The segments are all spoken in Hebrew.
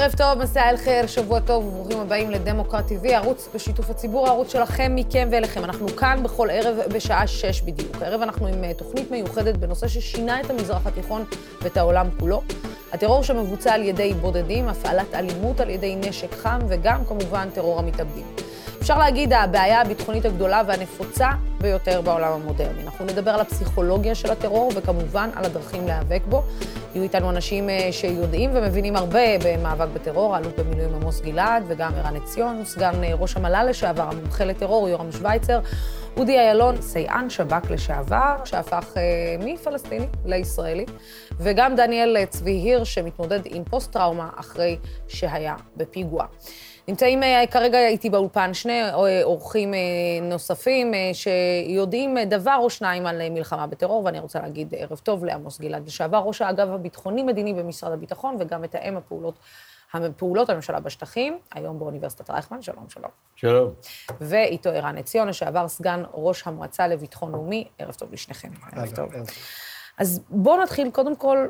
ערב טוב, מסע אל חיר, שבוע טוב וברוכים הבאים לדמוקרט TV, ערוץ בשיתוף הציבור, הערוץ שלכם, מכם ואליכם. אנחנו כאן בכל ערב בשעה שש בדיוק. הערב אנחנו עם אה, תוכנית מיוחדת בנושא ששינה את המזרח התיכון ואת העולם כולו. הטרור שמבוצע על ידי בודדים, הפעלת אלימות על ידי נשק חם וגם כמובן טרור המתאבדים. אפשר להגיד, הבעיה הביטחונית הגדולה והנפוצה ביותר בעולם המודרני. אנחנו נדבר על הפסיכולוגיה של הטרור וכמובן על הדרכים להיאבק בו. יהיו איתנו אנשים אה, שיודעים ומבינים הרבה במאבק בטרור, האלוף במילואים עמוס גלעד וגם ערן עציון, סגן אה, ראש המל"ל לשעבר, המומחה לטרור, יורם שווייצר, אודי איילון, סייען שב"כ לשעבר, שהפך אה, מפלסטיני לישראלי, וגם דניאל צבי הירש, שמתמודד עם פוסט-טראומה אחרי שהיה בפיגוע. נמצאים אה, כרגע איתי באולפן שני אה, אורחים אה, נוספים שיודעים דבר או שניים על מלחמה בטרור, ואני רוצה להגיד ערב טוב לעמוס גלעד, לשעבר ראש האגף הביטחוני-מדיני במשרד הביטחון, וגם מתאם הפעולות פעולות הממשלה בשטחים, היום באוניברסיטת רייכמן, שלום, שלום. שלום. ואיתו ערן עציון, לשעבר סגן ראש המועצה לביטחון לאומי, ערב טוב לשניכם. ערב טוב. אז בואו נתחיל קודם כל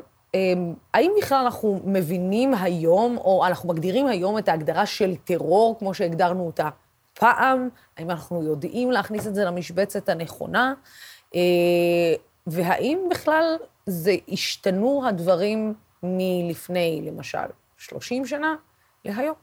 האם בכלל אנחנו מבינים היום, או אנחנו מגדירים היום את ההגדרה של טרור כמו שהגדרנו אותה פעם? האם אנחנו יודעים להכניס את זה למשבצת הנכונה? אה, והאם בכלל זה השתנו הדברים מלפני, למשל, 30 שנה להיום?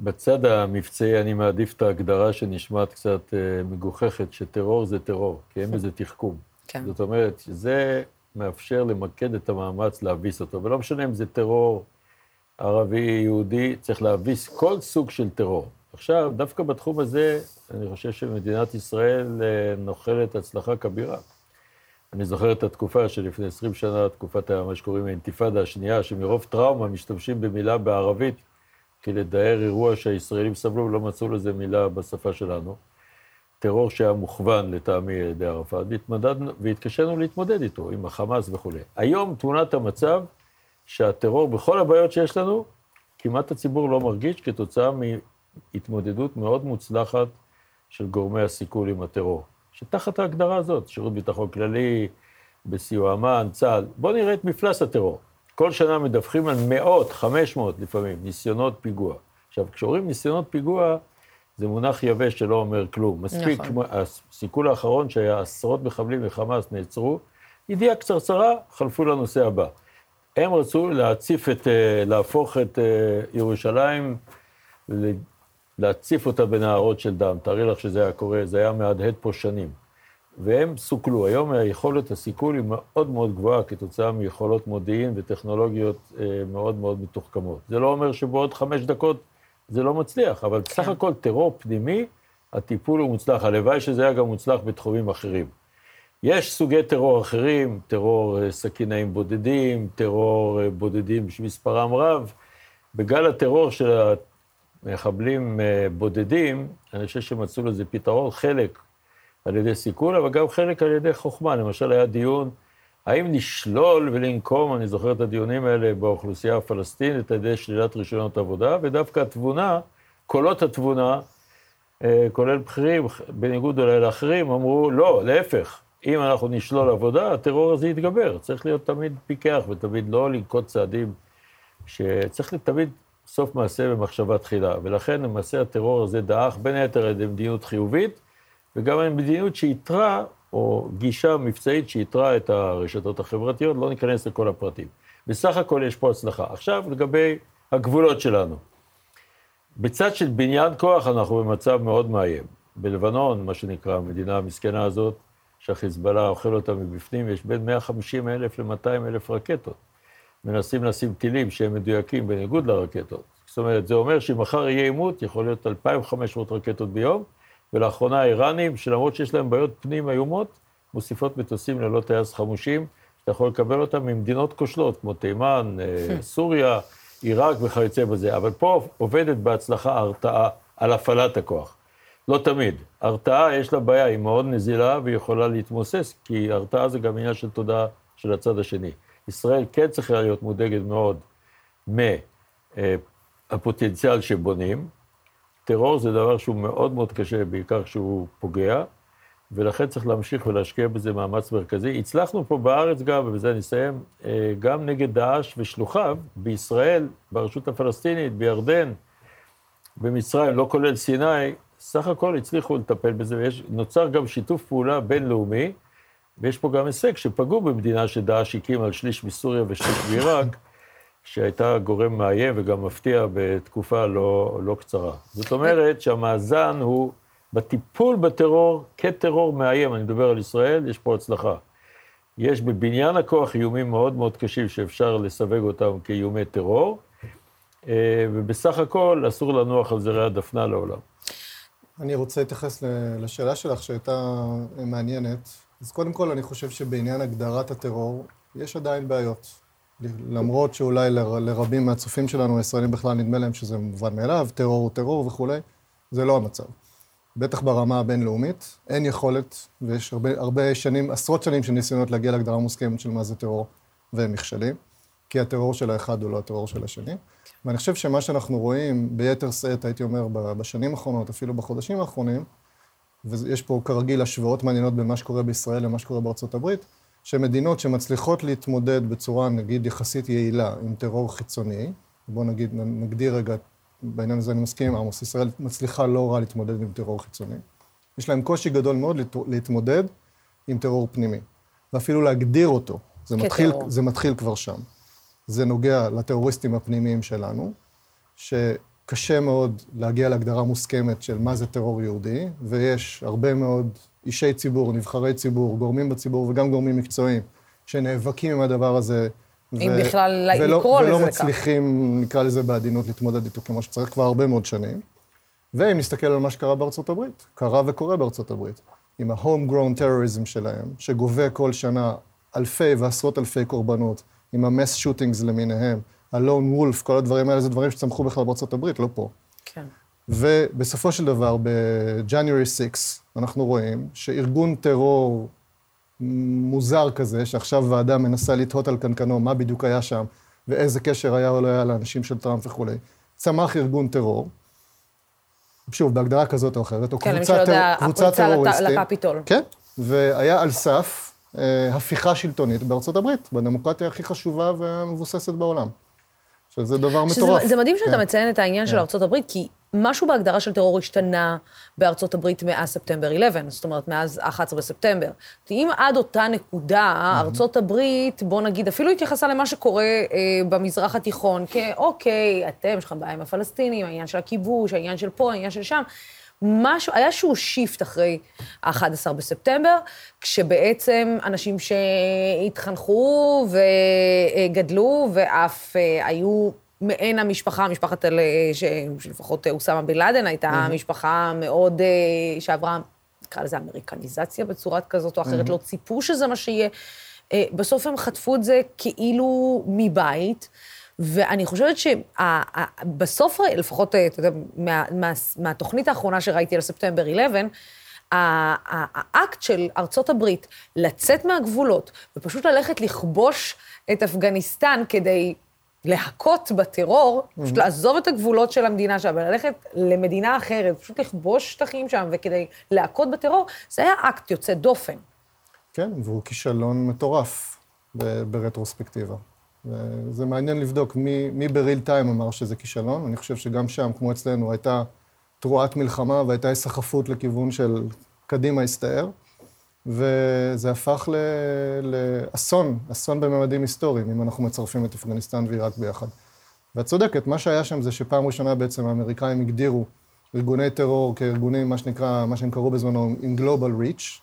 בצד המבצעי אני מעדיף את ההגדרה שנשמעת קצת אה, מגוחכת, שטרור זה טרור, כי אין בזה תחכום. כן. זאת אומרת, זה מאפשר למקד את המאמץ להביס אותו, ולא משנה אם זה טרור ערבי, יהודי, צריך להביס כל סוג של טרור. עכשיו, דווקא בתחום הזה, אני חושב שמדינת ישראל אה, נוחלת הצלחה כבירה. אני זוכר את התקופה שלפני 20 שנה, תקופת מה שקוראים האינתיפאדה השנייה, שמרוב טראומה משתמשים במילה בערבית, כי לדאר אירוע שהישראלים סבלו ולא מצאו לזה מילה בשפה שלנו. טרור שהיה מוכוון לטעמי על ידי ערפאת, והתקשינו להתמודד איתו, עם החמאס וכולי. היום תמונת המצב שהטרור, בכל הבעיות שיש לנו, כמעט הציבור לא מרגיש כתוצאה מהתמודדות מאוד מוצלחת של גורמי הסיכול עם הטרור. שתחת ההגדרה הזאת, שירות ביטחון כללי, בסיוע אמ"ן, צה"ל, בואו נראה את מפלס הטרור. כל שנה מדווחים על מאות, חמש מאות לפעמים, ניסיונות פיגוע. עכשיו, כשאומרים ניסיונות פיגוע, זה מונח יבש שלא אומר כלום. מספיק, נכון. הסיכול האחרון שהיה עשרות מחבלים מחמאס נעצרו, ידיעה קצרצרה, חלפו לנושא הבא. הם רצו להציף את, אה, להפוך את אה, ירושלים, להציף אותה בנהרות של דם. תארי לך שזה היה קורה, זה היה מהדהד פה שנים. והם סוכלו. היום היכולת הסיכול היא מאוד מאוד גבוהה כתוצאה מיכולות מודיעין וטכנולוגיות אה, מאוד מאוד מתוחכמות. זה לא אומר שבעוד חמש דקות זה לא מצליח, אבל בסך כן. הכל טרור פנימי, הטיפול הוא מוצלח. הלוואי שזה היה גם מוצלח בתחומים אחרים. יש סוגי טרור אחרים, טרור אה, סכינאים בודדים, טרור אה, בודדים שמספרם רב. בגל הטרור של המחבלים אה, בודדים, אני חושב שמצאו לזה פתרון, חלק על ידי סיכול, אבל גם חלק על ידי חוכמה. למשל, היה דיון האם נשלול ולנקום, אני זוכר את הדיונים האלה באוכלוסייה הפלסטינית, על ידי שלילת רישיונות עבודה, ודווקא התבונה, קולות התבונה, אה, כולל בכירים, בניגוד אולי לאחרים, אמרו, לא, להפך, אם אנחנו נשלול עבודה, הטרור הזה יתגבר. צריך להיות תמיד פיקח ותמיד לא לנקוט צעדים שצריך תמיד סוף מעשה במחשבה תחילה. ולכן למעשה הטרור הזה דעך בין היתר על ידי מדיניות חיובית, וגם על מדיניות שאיתרה או גישה מבצעית שאיתרה את הרשתות החברתיות, לא ניכנס לכל הפרטים. בסך הכל יש פה הצלחה. עכשיו, לגבי הגבולות שלנו. בצד של בניין כוח אנחנו במצב מאוד מאיים. בלבנון, מה שנקרא, המדינה המסכנה הזאת, שהחיזבאללה אוכל אותה מבפנים, יש בין 150 אלף ל-200 אלף רקטות. מנסים לשים טילים שהם מדויקים בניגוד לרקטות. זאת אומרת, זה אומר שאם מחר יהיה עימות, יכול להיות 2,500 רקטות ביום, ולאחרונה האיראנים, שלמרות שיש להם בעיות פנים איומות, מוסיפות מטוסים ללא טייס חמושים, שאתה יכול לקבל אותם ממדינות כושלות, כמו תימן, אה, סוריה, עיראק וכיוצא בזה. אבל פה עובדת בהצלחה הרתעה על הפעלת הכוח. לא תמיד. הרתעה, יש לה בעיה, היא מאוד נזילה והיא יכולה להתמוסס, כי הרתעה זה גם עניין של תודעה של הצד השני. ישראל כן צריכה להיות מודאגת מאוד מהפוטנציאל אה, שבונים, טרור זה דבר שהוא מאוד מאוד קשה, בעיקר כשהוא פוגע, ולכן צריך להמשיך ולהשקיע בזה מאמץ מרכזי. הצלחנו פה בארץ גם, ובזה אני אסיים, אה, גם נגד דאעש ושלוחיו, בישראל, ברשות הפלסטינית, בירדן, במצרים, לא כולל סיני, סך הכל הצליחו לטפל בזה, ונוצר גם שיתוף פעולה בינלאומי, ויש פה גם הישג שפגעו במדינה שדאעש הקים על שליש מסוריה ושליש מעיראק, שהייתה גורם מאיים וגם מפתיע בתקופה לא, לא קצרה. זאת אומרת שהמאזן הוא בטיפול בטרור כטרור מאיים, אני מדבר על ישראל, יש פה הצלחה. יש בבניין הכוח איומים מאוד מאוד קשים שאפשר לסווג אותם כאיומי טרור, אה, ובסך הכל אסור לנוח על זרי הדפנה לעולם. אני רוצה להתייחס לשאלה שלך שהייתה מעניינת. אז קודם כל, אני חושב שבעניין הגדרת הטרור, יש עדיין בעיות. למרות שאולי לרבים מהצופים שלנו, הישראלים בכלל, נדמה להם שזה מובן מאליו, טרור הוא טרור וכולי, זה לא המצב. בטח ברמה הבינלאומית, אין יכולת, ויש הרבה, הרבה שנים, עשרות שנים של ניסיונות להגיע להגדרה מוסכמת של מה זה טרור, והם נכשלים, כי הטרור של האחד הוא לא הטרור של השני. ואני חושב שמה שאנחנו רואים ביתר שאת, הייתי אומר, בשנים האחרונות, אפילו בחודשים האחרונים, ויש פה כרגיל השוואות מעניינות בין מה שקורה בישראל למה שקורה בארצות הברית, שמדינות שמצליחות להתמודד בצורה, נגיד, יחסית יעילה עם טרור חיצוני, בואו נגיד, נגדיר רגע, בעניין הזה אני מסכים עם עמוס, ישראל מצליחה לא רע להתמודד עם טרור חיצוני. יש להם קושי גדול מאוד להתמודד עם טרור פנימי, ואפילו להגדיר אותו. זה מתחיל, זה מתחיל כבר שם. זה נוגע לטרוריסטים הפנימיים שלנו, שקשה מאוד להגיע להגדרה מוסכמת של מה זה טרור יהודי, ויש הרבה מאוד אישי ציבור, נבחרי ציבור, גורמים בציבור וגם גורמים מקצועיים, שנאבקים עם הדבר הזה. אם ו- בכלל ולא, לקרוא לזה ככה. ולא מצליחים, נקרא לזה בעדינות, להתמודד איתו כמו שצריך כבר הרבה מאוד שנים. ואם נסתכל על מה שקרה בארצות הברית, קרה וקורה בארצות הברית, עם ה-home-grown terrorism שלהם, שגובה כל שנה אלפי ועשרות אלפי קורבנות, עם המס שוטינגס למיניהם, הלון וולף, כל הדברים האלה זה דברים שצמחו בכלל בארצות הברית, לא פה. כן. ובסופו של דבר, ב-January 6, אנחנו רואים שארגון טרור מוזר כזה, שעכשיו ועדה מנסה לתהות על קנקנו מה בדיוק היה שם, ואיזה קשר היה או לא היה לאנשים של טראמפ וכולי, צמח ארגון טרור, שוב, בהגדרה כזאת או אחרת, או כן, קבוצת, טרור, קבוצת טרוריסטים. כן, לקפיטול. כן, והיה על סף אה, הפיכה שלטונית בארצות הברית, בדמוקרטיה הכי חשובה והמבוססת בעולם. שזה דבר שזה, מטורף. זה מדהים שאתה כן. מציין את העניין כן. של ארצות הברית, כי משהו בהגדרה של טרור השתנה בארצות הברית מאז ספטמבר 11, זאת אומרת, מאז 11 בספטמבר. אם עד אותה נקודה, ארצות הברית, בוא נגיד, אפילו התייחסה למה שקורה אה, במזרח התיכון, כאוקיי, אתם, יש לכם בעיה עם הפלסטינים, העניין של הכיבוש, העניין של פה, העניין של שם. משהו, היה איזשהו שיפט אחרי ה-11 בספטמבר, כשבעצם אנשים שהתחנכו וגדלו ואף אה, היו מעין המשפחה, משפחת, שלפחות אוסמה בן לאדן הייתה mm-hmm. משפחה מאוד, אה, שעברה, נקרא לזה אמריקניזציה בצורת כזאת או אחרת, mm-hmm. לא ציפו שזה מה שיהיה. אה, בסוף הם חטפו את זה כאילו מבית. ואני חושבת שבסוף, לפחות, אתה יודע, מה, מה, מהתוכנית האחרונה שראיתי על ספטמבר 11, האקט של ארצות הברית לצאת מהגבולות ופשוט ללכת לכבוש את אפגניסטן כדי להכות בטרור, mm-hmm. פשוט לעזוב את הגבולות של המדינה שם וללכת למדינה אחרת, פשוט לכבוש שטחים שם וכדי להכות בטרור, זה היה אקט יוצא דופן. כן, והוא כישלון מטורף ברטרוספקטיבה. זה מעניין לבדוק מי, מי בריל טיים אמר שזה כישלון. אני חושב שגם שם, כמו אצלנו, הייתה תרועת מלחמה והייתה היסחפות לכיוון של קדימה הסתער, וזה הפך ל, לאסון, אסון בממדים היסטוריים, אם אנחנו מצרפים את אפגניסטן ועיראק ביחד. ואת צודקת, מה שהיה שם זה שפעם ראשונה בעצם האמריקאים הגדירו ארגוני טרור כארגונים, מה שנקרא, מה שהם קראו בזמנו, עם Global Reach,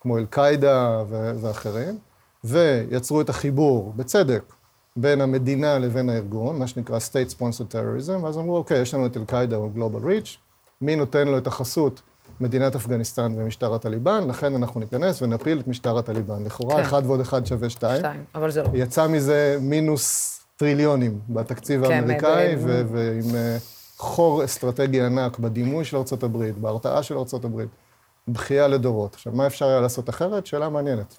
כמו אל-קאעידה ואחרים, ויצרו את החיבור, בצדק, בין המדינה לבין הארגון, מה שנקרא State Sponsored Terrorism, ואז אמרו, אוקיי, יש לנו את אל-קאעידה או Global Reach, מי נותן לו את החסות? מדינת אפגניסטן ומשטר הטליבן, לכן אנחנו ניכנס ונפיל את משטר הטליבן. לכאורה, כן. אחד ועוד אחד שווה שתיים. שתיים, אבל זה לא. יצא מזה מינוס טריליונים בתקציב כן, האמריקאי, ו- ועם אה, חור אסטרטגי ענק בדימוי של ארה"ב, בהרתעה של ארה"ב, בכייה לדורות. עכשיו, מה אפשר היה לעשות אחרת? שאלה מעניינת.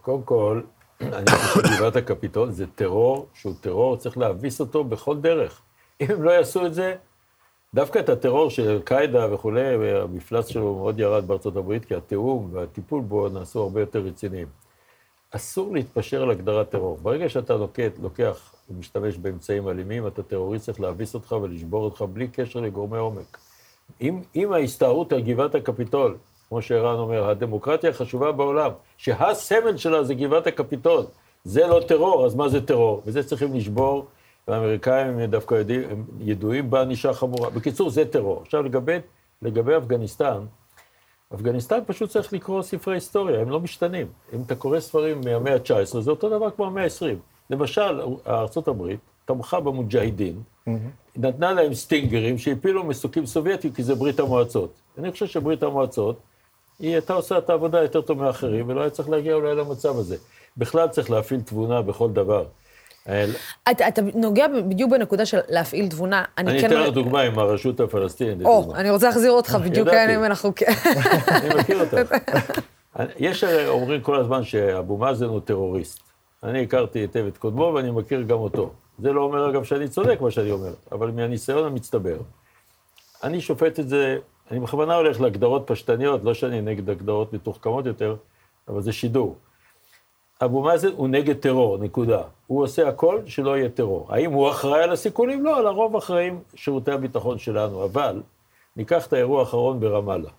קודם כל, אני חושב שגבעת הקפיטול זה טרור שהוא טרור, צריך להביס אותו בכל דרך. אם הם לא יעשו את זה, דווקא את הטרור של אל-קאעידה וכולי, המפלס שלו מאוד ירד בארצות הברית, כי התיאום והטיפול בו נעשו הרבה יותר רציניים. אסור להתפשר על הגדרת טרור. ברגע שאתה לוקח, לוקח ומשתמש באמצעים אלימים, אתה טרוריסט, צריך להביס אותך ולשבור אותך בלי קשר לגורמי עומק. אם, אם ההסתערות על גבעת הקפיטול, כמו שערן אומר, הדמוקרטיה החשובה בעולם, שהסמל שלה זה גבעת הקפיטול, זה לא טרור, אז מה זה טרור? וזה צריכים לשבור, והאמריקאים הם דווקא יודעים, הם ידועים בענישה חמורה. בקיצור, זה טרור. עכשיו, לגבי, לגבי אפגניסטן, אפגניסטן פשוט צריך לקרוא ספרי היסטוריה, הם לא משתנים. אם אתה קורא ספרים מהמאה ה-19, זה אותו דבר כמו המאה ה-20. למשל, ארה"ב תמכה במוג'אהידין, mm-hmm. נתנה להם סטינגרים שהפילו מסוקים סובייטיים, כי זה ברית המועצות. אני חושב שברית המועצות, היא הייתה עושה את העבודה יותר טוב מאחרים, ולא היה צריך להגיע אולי למצב הזה. בכלל צריך להפעיל תבונה בכל דבר. אתה, אתה נוגע בדיוק בנקודה של להפעיל תבונה. אני, אני כן... אתן לך דוגמה עם הרשות הפלסטינית. או, אני רוצה להחזיר אותך בדיוק אם אנחנו... אני מכיר אותך. יש אומרים כל הזמן שאבו מאזן הוא טרוריסט. אני הכרתי היטב את קודמו ואני מכיר גם אותו. זה לא אומר, אגב, שאני צודק, מה שאני אומר, אבל מהניסיון המצטבר. אני שופט את זה, אני בכוונה הולך להגדרות פשטניות, לא שאני נגד הגדרות מתוחכמות יותר, אבל זה שידור. אבו מאזן הוא נגד טרור, נקודה. הוא עושה הכל שלא יהיה טרור. האם הוא אחראי על הסיכונים? לא, לרוב אחראים שירותי הביטחון שלנו, אבל ניקח את האירוע האחרון ברמאללה.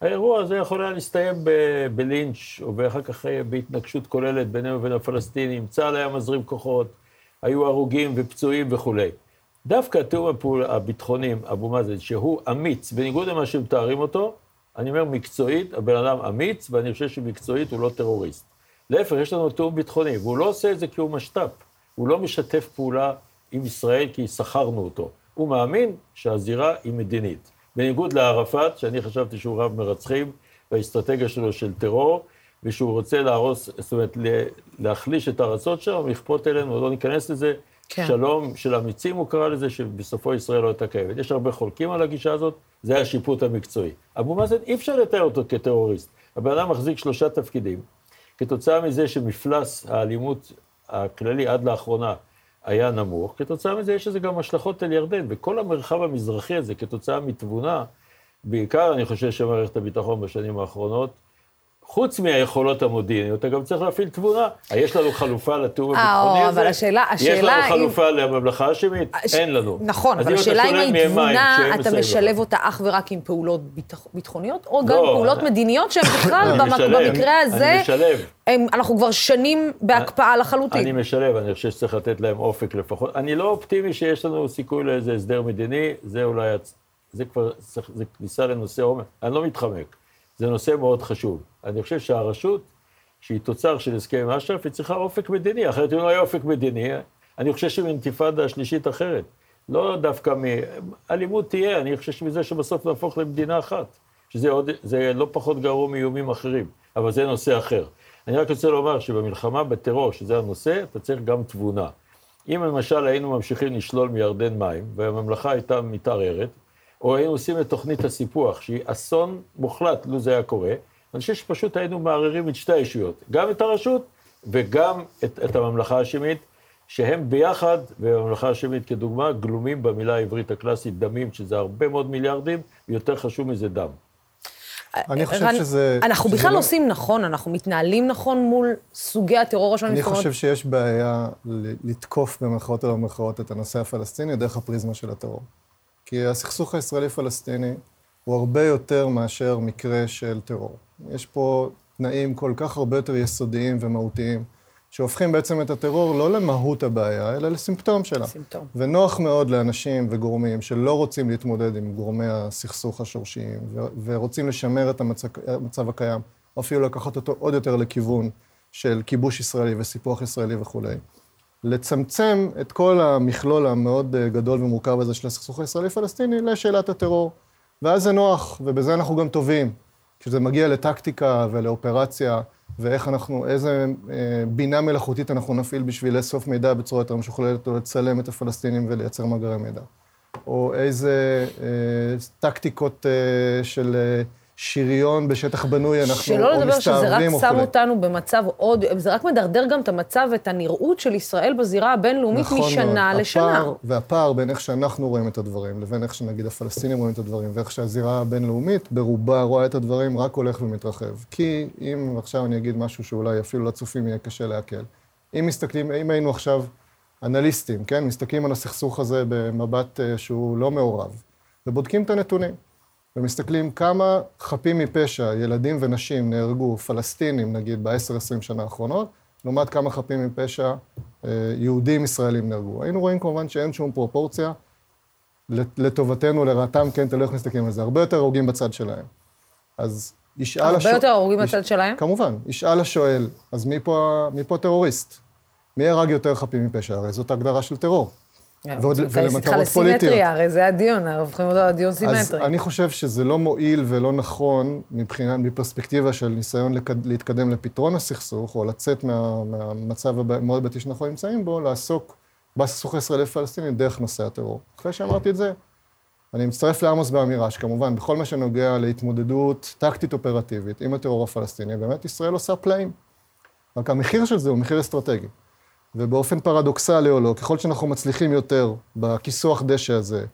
האירוע הזה יכול היה להסתיים ב- בלינץ', ואחר כך אה, בהתנגשות כוללת בינינו ובין הפלסטינים. צה"ל היה מזרים כוחות, היו הרוגים ופצועים וכולי. דווקא התיאום הפעול הביטחונים, אבו מאזן, שהוא אמיץ, בניגוד למה שמתארים אותו, אני אומר מקצועית, הבן אדם אמיץ, ואני חושב שמקצועית הוא לא טרוריסט. להפך, יש לנו תיאום ביטחוני, והוא לא עושה את זה כי הוא משת"פ. הוא לא משתף פעולה עם ישראל כי שכרנו אותו. הוא מאמין שהזירה היא מדינית. בניגוד לערפאת, שאני חשבתי שהוא רב מרצחים, והאסטרטגיה שלו של טרור, ושהוא רוצה להרוס, זאת אומרת, להחליש את הארצות שלו, לכפות אלינו, לא ניכנס לזה. כן. שלום של אמיצים, הוא קרא לזה, שבסופו ישראל לא הייתה קיימת. יש הרבה חולקים על הגישה הזאת, זה השיפוט המקצועי. אבו מאזן, אי אפשר לתאר אותו כטרוריסט. הבן אדם מחזיק שלושה תפקידים. כתוצאה מזה שמפלס האלימות הכללי עד לאחרונה היה נמוך, כתוצאה מזה יש לזה גם השלכות על ירדן, וכל המרחב המזרחי הזה, כתוצאה מתבונה, בעיקר אני חושב שמערכת הביטחון בשנים האחרונות, חוץ מהיכולות המודיעיניות, אתה גם צריך להפעיל תבונה. יש לנו חלופה אה, הביטחוני הזה? אבל השאלה, השאלה... יש לנו חלופה לממלכה האשמית? אין לנו. נכון, אבל השאלה אם היא תבונה, אתה משלב אותה אך ורק עם פעולות ביטחוניות, או גם לא, פעולות מדיניות שהן בכלל, במקרה הזה... אני משלב. אנחנו כבר שנים בהקפאה לחלוטין. אני משלב, אני חושב שצריך לתת להם אופק לפחות. אני לא אופטימי שיש לנו סיכוי לאיזה הסדר מדיני, זה אולי... זה כבר, זה כניסה לנושא עומק. אני לא מתחמק. זה נושא מאוד חשוב. אני חושב שהרשות, שהיא תוצר של הסכם אש"ף, היא צריכה אופק מדיני, אחרת אם לא היה אופק מדיני, אני חושב שמאינתיפאדה השלישית אחרת. לא דווקא מ... אלימות תהיה, אני חושב שמזה שבסוף נהפוך למדינה אחת, שזה עוד, לא פחות גרוע מאיומים אחרים, אבל זה נושא אחר. אני רק רוצה לומר שבמלחמה בטרור, שזה הנושא, אתה צריך גם תבונה. אם למשל היינו ממשיכים לשלול מירדן מים, והממלכה הייתה מתערערת, או היינו עושים את תוכנית הסיפוח, שהיא אסון מוחלט, לו זה היה קורה, אני חושב שפשוט היינו מערערים את שתי הישויות, גם את הרשות וגם את, את הממלכה השמית, שהם ביחד, והממלכה השמית כדוגמה, גלומים במילה העברית הקלאסית דמים, שזה הרבה מאוד מיליארדים, ויותר חשוב מזה דם. אני חושב שזה... אנחנו בכלל לא... עושים נכון, אנחנו מתנהלים נכון מול סוגי הטרור השונים. אני חושב שיש בעיה לתקוף במרכאות או במרכאות את הנושא הפלסטיני דרך הפריזמה של הטרור. כי הסכסוך הישראלי-פלסטיני הוא הרבה יותר מאשר מקרה של טרור. יש פה תנאים כל כך הרבה יותר יסודיים ומהותיים, שהופכים בעצם את הטרור לא למהות הבעיה, אלא לסימפטום שלה. סימפטום. ונוח מאוד לאנשים וגורמים שלא רוצים להתמודד עם גורמי הסכסוך השורשיים, ו- ורוצים לשמר את המצב, המצב הקיים, או אפילו לקחת אותו עוד יותר לכיוון של כיבוש ישראלי וסיפוח ישראלי וכולי. לצמצם את כל המכלול המאוד אה, גדול ומורכב הזה של הסכסוך הישראלי-פלסטיני לשאלת הטרור. ואז זה נוח, ובזה אנחנו גם טובים. כשזה מגיע לטקטיקה ולאופרציה, ואיך אנחנו, איזה אה, בינה מלאכותית אנחנו נפעיל בשביל לאסוף מידע בצורה יותר משוכללת, או לצלם את הפלסטינים ולייצר מאגרי מידע. או איזה אה, טקטיקות אה, של אה, שריון בשטח בנוי, אנחנו או מסתערבים שלא לדבר שזה רק שם. אותנו במצב עוד, זה רק מדרדר גם את המצב ואת הנראות של ישראל בזירה הבינלאומית נכון משנה מאוד. לשנה. הפער, והפער בין איך שאנחנו רואים את הדברים, לבין איך שנגיד הפלסטינים רואים את הדברים, ואיך שהזירה הבינלאומית ברובה רואה את הדברים, רק הולך ומתרחב. כי אם עכשיו אני אגיד משהו שאולי אפילו לצופים יהיה קשה לעכל, אם מסתכלים, אם היינו עכשיו אנליסטים, כן? מסתכלים על הסכסוך הזה במבט אה, שהוא לא מעורב, ובודקים את הנתונים, ומסתכלים כמה חפים מפשע, ילדים ונשים נהרגו, פלסטינים נגיד, ב-10-20 שנה האחרונות, לעומת כמה חפים מפשע אה, יהודים ישראלים נהרגו. היינו רואים כמובן שאין שום פרופורציה, לטובתנו, לרעתם, כן, תלוי איך מסתכלים על זה. הרבה יותר הרוגים בצד שלהם. אז ישאל... הרבה השואל- יותר הרוגים יש- בצד שלהם? כמובן. ישאל השואל, אז מי פה, מי פה טרוריסט? מי הרג יותר חפים מפשע? הרי זאת הגדרה של טרור. ועוד- ולמטרות איתך לסימטריה, פוליטיות. הרי זה הדיון, הופכים אותו לדיון אז סימטרי. אני חושב שזה לא מועיל ולא נכון מבחינה, מפרספקטיבה של ניסיון לקד, להתקדם לפתרון הסכסוך, או לצאת מה, מהמצב המאוד בעייתי שאנחנו נמצאים בו, לעסוק בסכסוך הישראלי-פלסטיני דרך נושא הטרור. אחרי שאמרתי את זה, אני מצטרף לעמוס באמירה שכמובן, בכל מה שנוגע להתמודדות טקטית אופרטיבית עם הטרור הפלסטיני, באמת ישראל עושה פלאים. רק המחיר של זה הוא מחיר אסטרטגי. ובאופן פרדוקסלי או לא, ככל שאנחנו מצליחים יותר בכיסוח דשא הזה,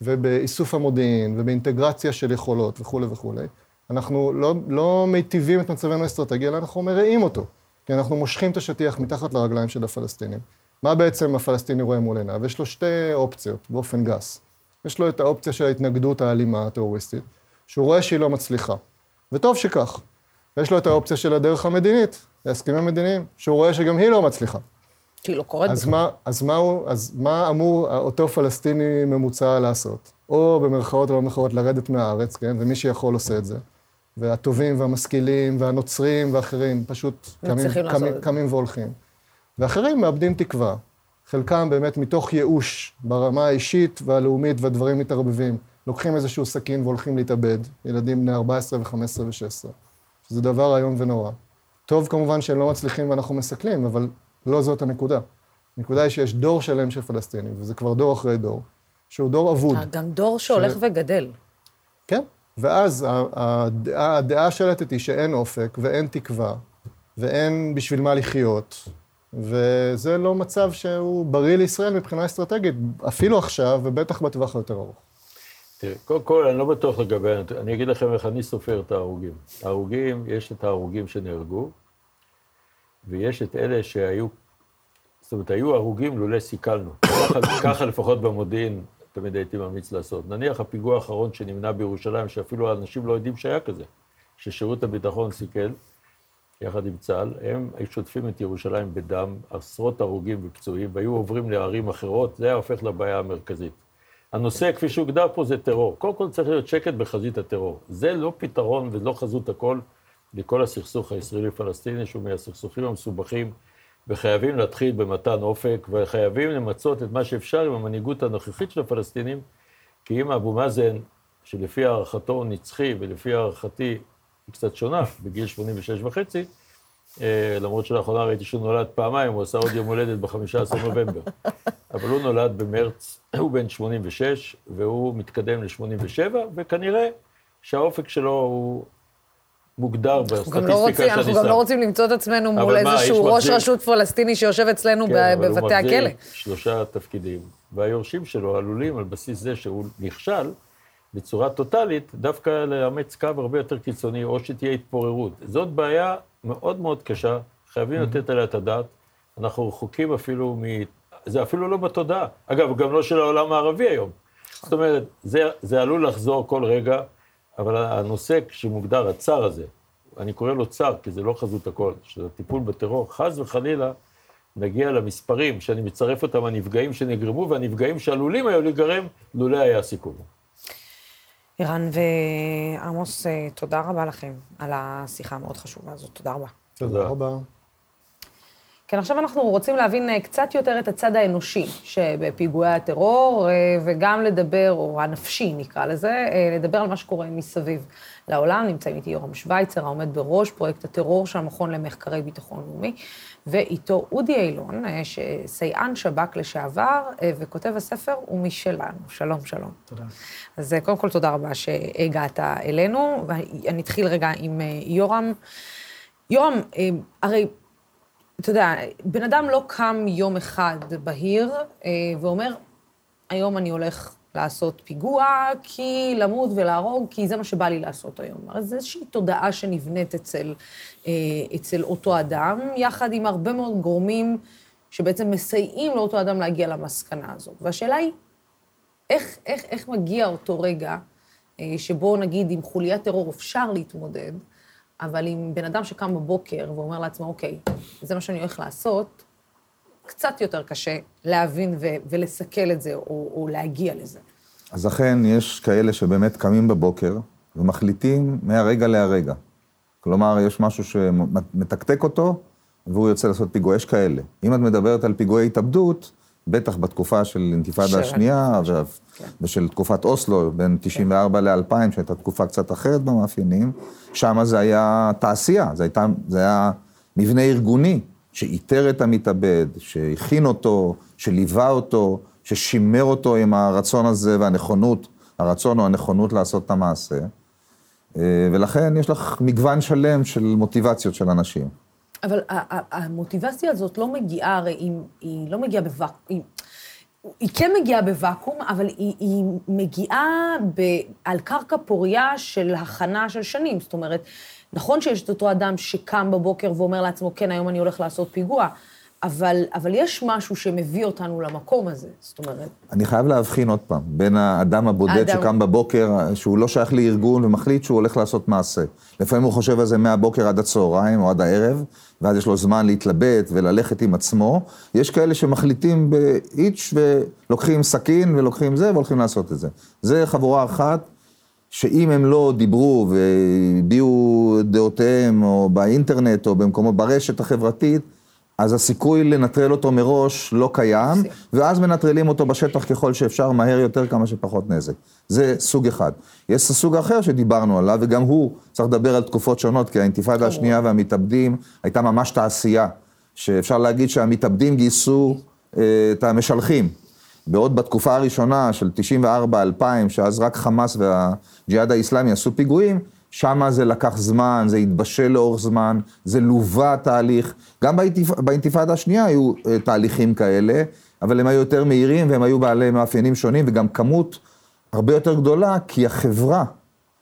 ובאיסוף המודיעין, ובאינטגרציה של יכולות וכולי וכולי, אנחנו לא, לא מיטיבים את מצבנו האסטרטגי, אלא אנחנו מרעים אותו. כי אנחנו מושכים את השטיח מתחת לרגליים של הפלסטינים. מה בעצם הפלסטיני רואה מול עיניו? יש לו שתי אופציות, באופן גס. יש לו את האופציה של ההתנגדות האלימה, הטרוריסטית, שהוא רואה שהיא לא מצליחה. וטוב שכך. ויש לו את האופציה של הדרך המדינית, ההסכמים המדיניים, שהוא רואה שגם היא לא מצליחה. שהיא לא קורית אז בכלל. מה, אז, מה הוא, אז מה אמור אותו פלסטיני ממוצע לעשות? או במרכאות או במרכאות לרדת מהארץ, כן? ומי שיכול עושה את זה. והטובים והמשכילים והנוצרים ואחרים פשוט קמים, קמים, זה. קמים והולכים. ואחרים מאבדים תקווה. חלקם באמת מתוך ייאוש ברמה האישית והלאומית והדברים מתערבבים. לוקחים איזשהו סכין והולכים להתאבד, ילדים בני 14 ו-15 ו-16, שזה דבר איום ונורא. טוב כמובן שהם לא מצליחים ואנחנו מסכלים, אבל לא זאת הנקודה. הנקודה היא שיש דור שלם של פלסטינים, וזה כבר דור אחרי דור, שהוא דור אבוד. גם דור שהולך וגדל. כן, ואז הדעה, הדעה השלטת היא שאין אופק ואין תקווה ואין בשביל מה לחיות, וזה לא מצב שהוא בריא לישראל מבחינה אסטרטגית, אפילו עכשיו ובטח בטווח היותר ארוך. תראה, קודם כל, אני לא בטוח לגבי. אני אגיד לכם איך אני סופר את ההרוגים. ההרוגים, יש את ההרוגים שנהרגו, ויש את אלה שהיו, זאת אומרת, היו הרוגים לולא סיכלנו. ככה, לפחות במודיעין תמיד הייתי ממליץ לעשות. נניח הפיגוע האחרון שנמנע בירושלים, שאפילו האנשים לא יודעים שהיה כזה, ששירות הביטחון סיכל, יחד עם צה"ל, הם שוטפים את ירושלים בדם, עשרות הרוגים ופצועים, והיו עוברים לערים אחרות, זה היה הופך לבעיה המרכזית. הנושא, כפי שהוגדר פה, זה טרור. קודם כל צריך להיות שקט בחזית הטרור. זה לא פתרון ולא חזות הכל לכל הסכסוך הישראלי-פלסטיני, שהוא מהסכסוכים המסובכים, וחייבים להתחיל במתן אופק, וחייבים למצות את מה שאפשר עם המנהיגות הנוכחית של הפלסטינים, כי אם אבו מאזן, שלפי הערכתו הוא נצחי, ולפי הערכתי היא קצת שונה, בגיל 86 וחצי, אה, למרות שלאחרונה ראיתי שהוא נולד פעמיים, הוא עשה עוד יום הולדת ב-15 נובמבר. אבל הוא נולד במרץ, הוא בן 86, והוא מתקדם ל-87, וכנראה שהאופק שלו הוא מוגדר גם לא רוצים- בסטטיסטיקה אנחנו גם שם. לא רוצים למצוא את עצמנו מול איזשהו ראש מחזיק- רשות פלסטיני שיושב אצלנו כן, ב- אבל הוא בבתי מחזיק הכלא. שלושה תפקידים, והיורשים שלו עלולים, על בסיס זה שהוא נכשל, בצורה טוטאלית, דווקא לאמץ קו הרבה יותר קיצוני, או שתהיה התפוררות. זאת בעיה מאוד מאוד קשה, חייבים לתת עליה את הדעת. אנחנו רחוקים אפילו מ... זה אפילו לא בתודעה. אגב, גם לא של העולם הערבי היום. זאת אומרת, זה, זה עלול לחזור כל רגע, אבל הנושא שמוגדר, הצר הזה, אני קורא לו צר, כי זה לא חזות הכל, של הטיפול בטרור, חס וחלילה, נגיע למספרים שאני מצרף אותם, הנפגעים שנגרמו והנפגעים שעלולים היו להיגרם, לולא היה סיכון. ערן ועמוס, אה, תודה רבה לכם על השיחה המאוד חשובה הזאת. תודה רבה. תודה. רבה. כן, עכשיו אנחנו רוצים להבין אה, קצת יותר את הצד האנושי שבפיגועי הטרור, אה, וגם לדבר, או הנפשי נקרא לזה, אה, לדבר על מה שקורה מסביב לעולם. נמצאים איתי יורם שווייצר, העומד בראש פרויקט הטרור של המכון למחקרי ביטחון לאומי, ואיתו אודי אילון, שסייען שב"כ לשעבר, וכותב הספר הוא משלנו. שלום, שלום. תודה. אז קודם כל, תודה רבה שהגעת אלינו, ואני אתחיל רגע עם יורם. יורם, הרי אתה יודע, בן אדם לא קם יום אחד בהיר אה, ואומר, היום אני הולך לעשות פיגוע, כי למות ולהרוג, כי זה מה שבא לי לעשות היום. אז זו איזושהי תודעה שנבנית אצל, אה, אצל אותו אדם, יחד עם הרבה מאוד גורמים שבעצם מסייעים לאותו אדם להגיע למסקנה הזאת. והשאלה היא, איך, איך, איך מגיע אותו רגע אה, שבו נגיד עם חוליית טרור אפשר להתמודד, אבל עם בן אדם שקם בבוקר ואומר לעצמו, אוקיי, זה מה שאני הולך לעשות, קצת יותר קשה להבין ו- ולסכל את זה, או, או להגיע לזה. אז אכן, יש כאלה שבאמת קמים בבוקר ומחליטים מהרגע להרגע. כלומר, יש משהו שמתקתק אותו, והוא יוצא לעשות פיגוע. יש כאלה. אם את מדברת על פיגועי התאבדות, בטח בתקופה של אינתיפאדה השנייה, ו... ושל תקופת אוסלו, בין 94 כן. ל-2000, שהייתה תקופה קצת אחרת במאפיינים, שם זה היה תעשייה, זה, הייתה, זה היה מבנה ארגוני, שאיתר את המתאבד, שהכין אותו, שליווה אותו, ששימר אותו עם הרצון הזה והנכונות, הרצון או הנכונות לעשות את המעשה. אה, ולכן יש לך מגוון שלם של מוטיבציות של אנשים. אבל המוטיבציה הזאת לא מגיעה, הרי היא, היא לא מגיעה בוואקום, היא כן מגיעה בוואקום, אבל היא, היא מגיעה ב, על קרקע פוריה של הכנה של שנים. זאת אומרת, נכון שיש את אותו אדם שקם בבוקר ואומר לעצמו, כן, היום אני הולך לעשות פיגוע, אבל, אבל יש משהו שמביא אותנו למקום הזה, זאת אומרת... אני חייב להבחין עוד פעם, בין האדם הבודד האדם... שקם בבוקר, שהוא לא שייך לארגון ומחליט שהוא הולך לעשות מעשה. לפעמים הוא חושב על זה מהבוקר עד הצהריים או עד הערב, ואז יש לו זמן להתלבט וללכת עם עצמו. יש כאלה שמחליטים באיץ' ולוקחים סכין ולוקחים זה והולכים לעשות את זה. זה חבורה אחת. שאם הם לא דיברו והביעו דעותיהם, או באינטרנט, או במקומות, ברשת החברתית, אז הסיכוי לנטרל אותו מראש לא קיים, ואז מנטרלים אותו בשטח ככל שאפשר, מהר יותר, כמה שפחות נזק. זה סוג אחד. יש סוג אחר שדיברנו עליו, וגם הוא צריך לדבר על תקופות שונות, כי האינתיפאדה השנייה והמתאבדים הייתה ממש תעשייה, שאפשר להגיד שהמתאבדים גייסו אה, את המשלחים. בעוד בתקופה הראשונה של 94-2000, שאז רק חמאס והג'יהאד האיסלאמי עשו פיגועים, שם זה לקח זמן, זה התבשל לאורך זמן, זה לווה תהליך. גם באינתיפ... באינתיפאדה השנייה היו uh, תהליכים כאלה, אבל הם היו יותר מהירים והם היו בעלי מאפיינים שונים, וגם כמות הרבה יותר גדולה, כי החברה,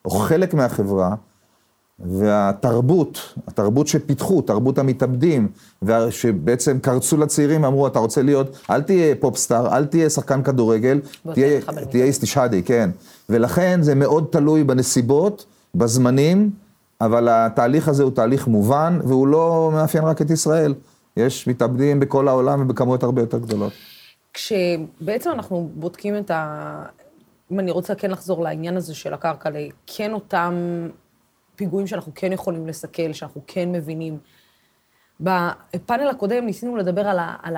או חלק מהחברה, והתרבות, התרבות שפיתחו, תרבות המתאבדים, שבעצם קרצו לצעירים, אמרו, אתה רוצה להיות, אל תהיה פופסטאר, אל תהיה שחקן כדורגל, תהיה איסטישאדי, כן. ולכן זה מאוד תלוי בנסיבות. בזמנים, אבל התהליך הזה הוא תהליך מובן, והוא לא מאפיין רק את ישראל. יש מתאבדים בכל העולם ובכמויות הרבה יותר גדולות. כשבעצם אנחנו בודקים את ה... אם אני רוצה כן לחזור לעניין הזה של הקרקע, לכן אותם פיגועים שאנחנו כן יכולים לסכל, שאנחנו כן מבינים. בפאנל הקודם ניסינו לדבר על, ה, על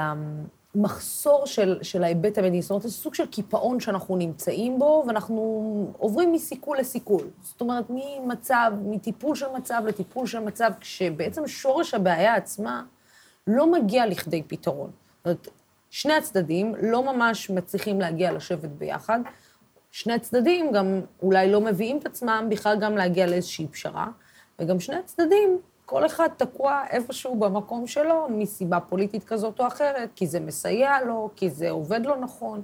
מחסור של, של ההיבט המדיני, זאת אומרת, זה סוג של קיפאון שאנחנו נמצאים בו, ואנחנו עוברים מסיכול לסיכול. זאת אומרת, ממצב, מטיפול של מצב לטיפול של מצב, כשבעצם שורש הבעיה עצמה לא מגיע לכדי פתרון. זאת אומרת, שני הצדדים לא ממש מצליחים להגיע לשבת ביחד. שני הצדדים גם אולי לא מביאים את עצמם בכלל גם להגיע לאיזושהי פשרה, וגם שני הצדדים כל אחד תקוע איפשהו במקום שלו, מסיבה פוליטית כזאת או אחרת, כי זה מסייע לו, כי זה עובד לו נכון.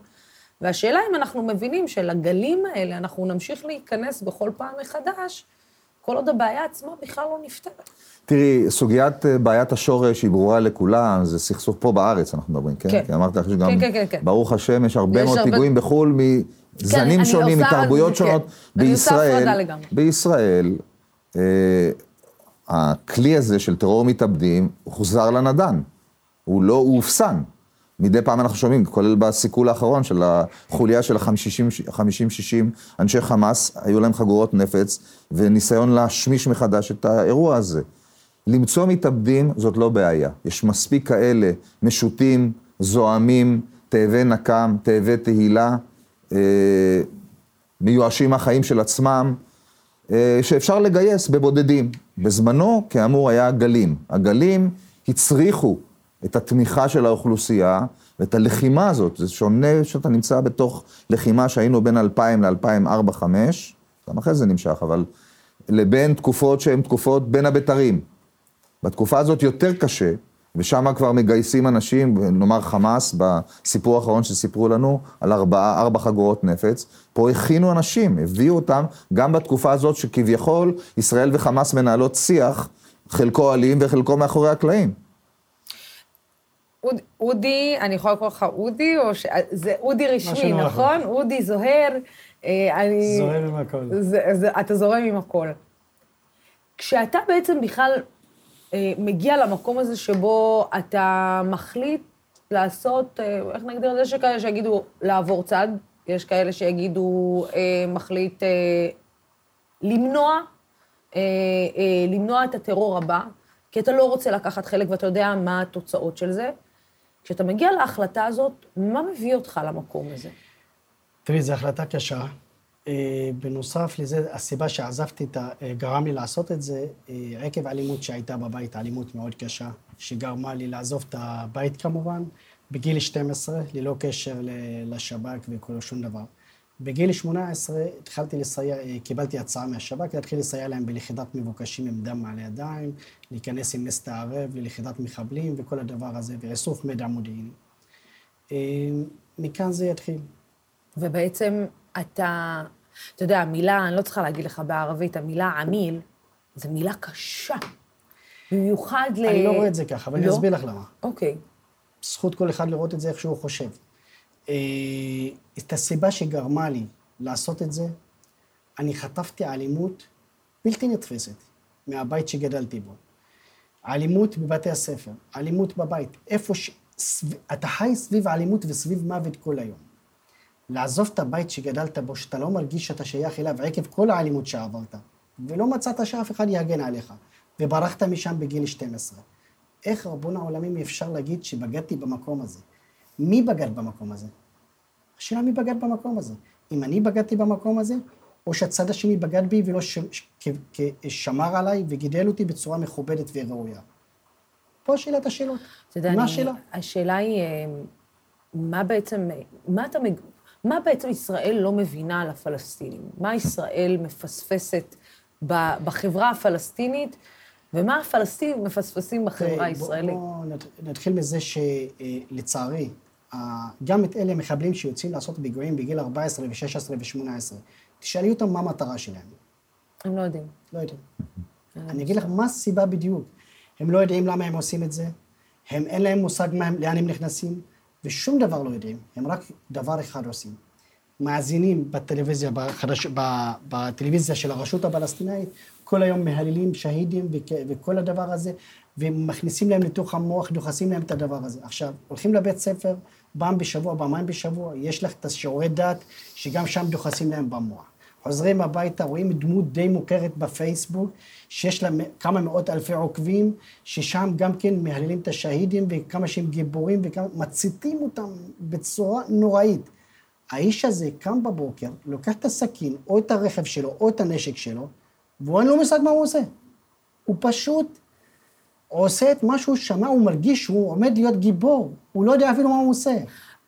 והשאלה אם אנחנו מבינים שלגלים האלה אנחנו נמשיך להיכנס בכל פעם מחדש, כל עוד הבעיה עצמה בכלל לא נפתרת. תראי, סוגיית אה, בעיית השורש היא ברורה לכולם, זה סכסוך פה בארץ, אנחנו מדברים, כן? כן. כי אמרת לך שגם, כן, כן, כן, כן. ברוך השם, יש הרבה יש מאוד הרבה... פיגועים בחו"ל מזנים כן, שונים, מתרבויות כן. שונות. כן. בישראל, אני עושה הפרדה לגמרי. בישראל, אה, הכלי הזה של טרור מתאבדים הוחזר לנדן. הוא לא, הוא אופסן. מדי פעם אנחנו שומעים, כולל בסיכול האחרון של החוליה של ה-50-60 אנשי חמאס, היו להם חגורות נפץ וניסיון להשמיש מחדש את האירוע הזה. למצוא מתאבדים זאת לא בעיה. יש מספיק כאלה משוטים, זועמים, תאבי נקם, תאבי תהילה, אה, מיואשים מהחיים של עצמם, אה, שאפשר לגייס בבודדים. בזמנו, כאמור, היה גלים. הגלים הצריכו את התמיכה של האוכלוסייה ואת הלחימה הזאת. זה שונה שאתה נמצא בתוך לחימה שהיינו בין 2000 ל-2004-2005, גם אחרי זה נמשך, אבל לבין תקופות שהן תקופות בין הבתרים. בתקופה הזאת יותר קשה, ושם כבר מגייסים אנשים, נאמר חמאס, בסיפור האחרון שסיפרו לנו, על ארבע, ארבע חגורות נפץ, פה הכינו אנשים, הביאו אותם, גם בתקופה הזאת שכביכול ישראל וחמאס מנהלות שיח, חלקו אלים וחלקו מאחורי הקלעים. אודי, אני יכולה לקרוא לך אודי, או ש... זה אודי רשמי, נכון? אודי זוהר. אה, אני... זורם עם הכל. זה, זה, אתה זורם עם הכל. כשאתה בעצם בכלל מגיע למקום הזה שבו אתה מחליט לעשות, אה, איך נגדיר את זה? יש כאלה שיגידו לעבור צד, יש כאלה שיגידו אה, מחליט למנוע, למנוע את הטרור הבא, כי אתה לא רוצה לקחת חלק ואתה יודע מה התוצאות של זה. כשאתה מגיע להחלטה הזאת, מה מביא אותך למקום הזה? תראי, זו החלטה קשה. אה, בנוסף לזה, הסיבה שעזבתי את ה... אה, גרם לי לעשות את זה, אה, עקב אלימות שהייתה בבית, אלימות מאוד קשה, שגרמה לי לעזוב את הבית כמובן, בגיל 12, ללא קשר לשב"כ וכל שום דבר. בגיל 18 התחלתי לסייע, קיבלתי הצעה מהשב"כ להתחיל לסייע להם בלכידת מבוקשים עם דם על הידיים, להיכנס עם נס הערב ללכידת מחבלים וכל הדבר הזה, ואיסוף מידע מודיעיני. מכאן זה יתחיל. ובעצם אתה אתה יודע, המילה, אני לא צריכה להגיד לך בערבית, המילה עמיל, זו מילה קשה. במיוחד ל... אני לא רואה את זה ככה, אבל לא? אני אסביר לך למה. אוקיי. זכות כל אחד לראות את זה איך שהוא חושב. אה, את הסיבה שגרמה לי לעשות את זה, אני חטפתי אלימות בלתי נתפסת מהבית שגדלתי בו. אלימות בבתי הספר, אלימות בבית, איפה ש... אתה חי סביב אלימות וסביב מוות כל היום. לעזוב את הבית שגדלת בו, שאתה לא מרגיש שאתה שייך אליו עקב כל האלימות שעברת, ולא מצאת שאף אחד יגן עליך, וברחת משם בגיל 12. איך רבון העולמים אפשר להגיד שבגדתי במקום הזה? מי בגד במקום הזה? השאלה מי בגד במקום הזה. אם אני בגדתי במקום הזה, או שהצד השני בגד בי ולא ש... שמר עליי וגידל אותי בצורה מכובדת וראויה. פה שאלת השאלות. אתה יודע, מה השאלה? השאלה היא, אה, מה בעצם, מה אתה, מה בעצם ישראל לא מבינה על הפלסטינים? מה ישראל מפספסת בחברה הפלסטינית, ומה הפלסטינים מפספסים בחברה הישראלית? בואו נתחיל מזה שלצערי, גם את אלה המחבלים שיוצאים לעשות פיגועים בגיל 14 ו-16 ו-18, תשאלי אותם מה המטרה שלהם. הם לא יודעים. לא יודעים. אני אגיד לך מה הסיבה בדיוק. הם לא יודעים למה הם עושים את זה, הם אין להם מושג לאן הם נכנסים. ושום דבר לא יודעים, הם רק דבר אחד עושים. מאזינים בטלוויזיה, בחדש, בטלוויזיה של הרשות הפלסטינאית, כל היום מהללים שהידים וכל הדבר הזה, ומכניסים להם לתוך המוח, דוחסים להם את הדבר הזה. עכשיו, הולכים לבית ספר, פעם בשבוע, פעמיים בשבוע, יש לך את השיעורי דת, שגם שם דוחסים להם במוח. חוזרים הביתה, רואים דמות די מוכרת בפייסבוק, שיש לה כמה מאות אלפי עוקבים, ששם גם כן מהללים את השהידים וכמה שהם גיבורים ומציתים אותם בצורה נוראית. האיש הזה קם בבוקר, לוקח את הסכין, או את הרכב שלו, או את הנשק שלו, והוא אין לו מושג מה הוא עושה. הוא פשוט עושה את מה שהוא שמע, הוא מרגיש שהוא עומד להיות גיבור, הוא לא יודע אפילו מה הוא עושה.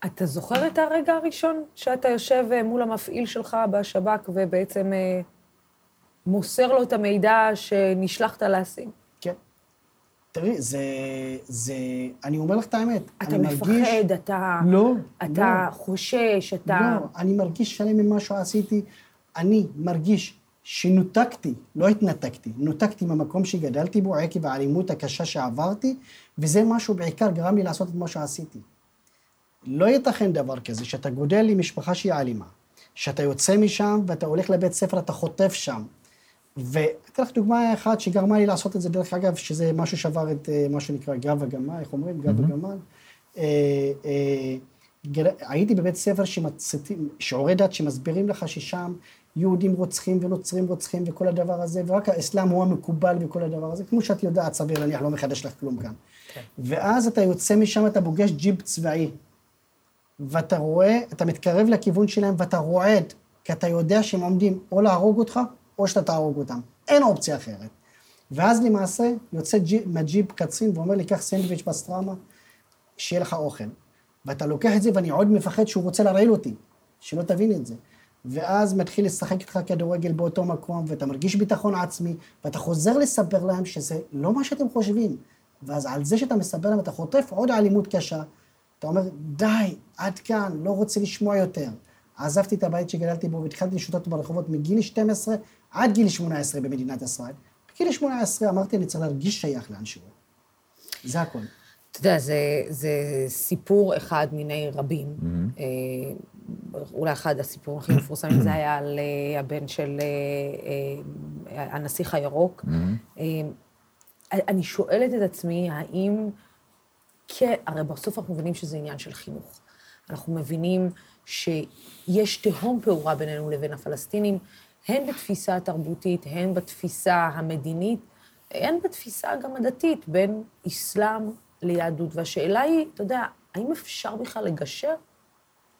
אתה זוכר את הרגע הראשון שאתה יושב אה, מול המפעיל שלך בשב"כ ובעצם אה, מוסר לו את המידע שנשלחת להשיג? כן. תראי, זה, זה, אני אומר לך את האמת. אתה מפחד, מרגיש... אתה... לא, אתה לא. חושש, אתה... לא, אני מרגיש שלם ממה שעשיתי. אני מרגיש שנותקתי, לא התנתקתי, נותקתי מהמקום שגדלתי בו עקב האלימות הקשה שעברתי, וזה משהו בעיקר גרם לי לעשות את מה שעשיתי. לא ייתכן דבר כזה, שאתה גודל לי משפחה שהיא אלימה, שאתה יוצא משם ואתה הולך לבית ספר, אתה חוטף שם. ואתן לך דוגמה אחת שגרמה לי לעשות את זה, דרך אגב, שזה משהו שעבר את אה, מה שנקרא גב הגמל, איך אומרים? גב הגמל. אה, אה, הייתי בבית ספר שיעורי דת שמסבירים לך ששם יהודים רוצחים ונוצרים רוצחים וכל הדבר הזה, ורק האסלאם הוא המקובל וכל הדבר הזה. כמו שאת יודעת, סביר להניח, לא מחדש לך כלום כאן. כן. ואז אתה יוצא משם, אתה פוגש ג'יפ צבאי, ואתה רואה, אתה מתקרב לכיוון שלהם ואתה רועד, כי אתה יודע שהם עומדים או להרוג אותך, או שאתה תהרוג אותם. אין אופציה אחרת. ואז למעשה יוצא ג'יפ, מהג'יפ קצין ואומר לי, קח סנדוויץ' פסטרמה, שיהיה לך אוכל. ואתה לוקח את זה, ואני עוד מפחד שהוא רוצה להרעיל אותי, שלא תבין את זה. ואז מתחיל לשחק איתך כדורגל באותו מקום, ואתה מרגיש ביטחון עצמי, ואתה חוזר לספר להם שזה לא מה שאתם חושבים. ואז על זה שאתה מספר להם, אתה חוטף עוד אלימות קשה. אתה אומר, די, עד כאן, לא רוצה לשמוע יותר. עזבתי את הבית שגדלתי בו והתחלתי לשוטט ברחובות מגיל 12 עד גיל 18 במדינת ישראל. בגיל 18 אמרתי, אני צריך להרגיש שייך לאנשהו. זה הכול. אתה יודע, זה, זה סיפור אחד מיני רבים. Mm-hmm. אה, אולי אחד הסיפורים הכי מפורסמים זה היה על אה, הבן של אה, הנסיך הירוק. Mm-hmm. אני שואלת את עצמי, האם... כן, הרי בסוף אנחנו מבינים שזה עניין של חינוך. אנחנו מבינים שיש תהום פעורה בינינו לבין הפלסטינים, הן בתפיסה התרבותית, הן בתפיסה המדינית, הן בתפיסה גם הדתית, בין אסלאם ליהדות. והשאלה היא, אתה יודע, האם אפשר בכלל לגשר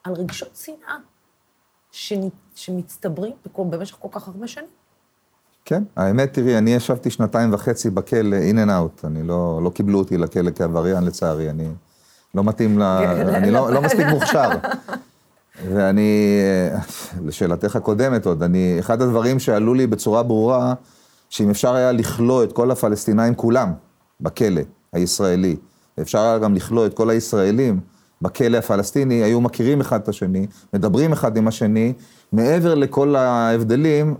על רגשות שנאה שמצטברים במשך כל כך הרבה שנים? כן, האמת, תראי, אני ישבתי שנתיים וחצי בכלא in and out, אני לא, לא קיבלו אותי לכלא כעבריין לצערי, אני לא מתאים ל... אני לא, לא מספיק מוכשר. ואני, לשאלתך הקודמת עוד, אני, אחד הדברים שעלו לי בצורה ברורה, שאם אפשר היה לכלוא את כל הפלסטינאים כולם בכלא הישראלי, אפשר היה גם לכלוא את כל הישראלים בכלא הפלסטיני, היו מכירים אחד את השני, מדברים אחד עם השני, מעבר לכל ההבדלים,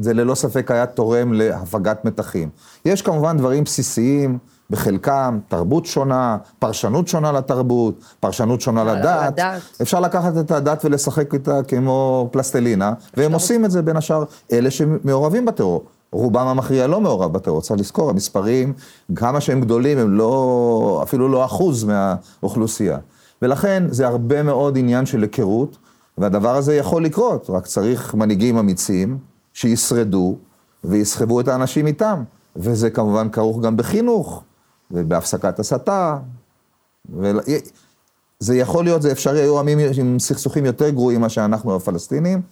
זה ללא ספק היה תורם להפגת מתחים. יש כמובן דברים בסיסיים, בחלקם, תרבות שונה, פרשנות שונה לתרבות, פרשנות שונה לדת. לדת. אפשר לקחת את הדת ולשחק איתה כמו פלסטלינה, והם עושים את זה בין השאר אלה שמעורבים בטרור. רובם המכריע לא מעורב בטרור, צריך לזכור, המספרים, כמה שהם גדולים, הם לא, אפילו לא אחוז מהאוכלוסייה. ולכן זה הרבה מאוד עניין של היכרות, והדבר הזה יכול לקרות, רק צריך מנהיגים אמיצים שישרדו ויסחבו את האנשים איתם. וזה כמובן כרוך גם בחינוך ובהפסקת הסתה. זה יכול להיות, זה אפשרי, היו עמים עם סכסוכים יותר גרועים ממה שאנחנו הפלסטינים,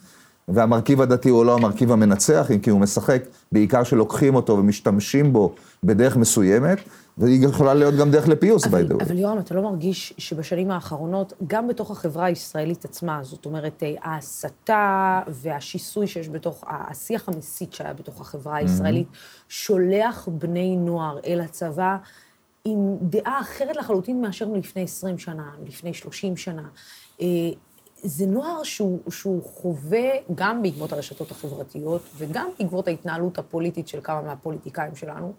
והמרכיב הדתי הוא לא המרכיב המנצח, אם כי הוא משחק, בעיקר שלוקחים אותו ומשתמשים בו בדרך מסוימת, והיא יכולה להיות גם דרך לפיוס, by the way. אבל יורם, אתה לא מרגיש שבשנים האחרונות, גם בתוך החברה הישראלית עצמה, זאת אומרת, אה, ההסתה והשיסוי שיש בתוך, השיח המסית שהיה בתוך החברה הישראלית, mm-hmm. שולח בני נוער אל הצבא עם דעה אחרת לחלוטין מאשר מלפני 20 שנה, לפני 30 שנה. אה, זה נוער שהוא, שהוא חווה, גם בעקבות הרשתות החברתיות וגם בעקבות ההתנהלות הפוליטית של כמה מהפוליטיקאים שלנו,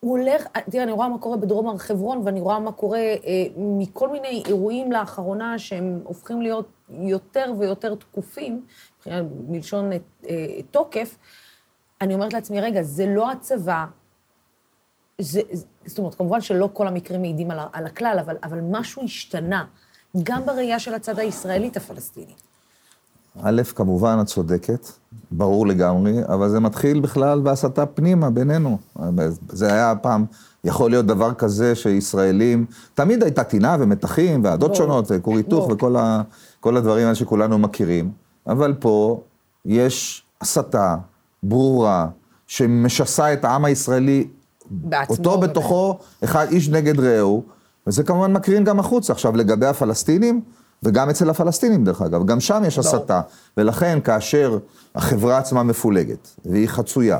הוא הולך, תראה, אני רואה מה קורה בדרום הר חברון, ואני רואה מה קורה אה, מכל מיני אירועים לאחרונה, שהם הופכים להיות יותר ויותר תקופים, מלשון אה, תוקף. אני אומרת לעצמי, רגע, זה לא הצבא, זה, זאת אומרת, כמובן שלא כל המקרים מעידים על, על הכלל, אבל, אבל משהו השתנה, גם בראייה של הצד הישראלית הפלסטיני. א', כמובן, את צודקת, ברור לגמרי, אבל זה מתחיל בכלל בהסתה פנימה בינינו. זה היה פעם, יכול להיות דבר כזה שישראלים, תמיד הייתה טינה ומתחים, ועדות בוא. שונות, וכור היתוך, וכל ה, הדברים האלה שכולנו מכירים, אבל פה יש הסתה ברורה, שמשסה את העם הישראלי, בעצמו אותו בתוכו, אחד איש נגד רעהו, וזה כמובן מקרין גם החוצה. עכשיו, לגבי הפלסטינים, וגם אצל הפלסטינים דרך אגב, גם שם יש הסתה. ולכן כאשר החברה עצמה מפולגת, והיא חצויה,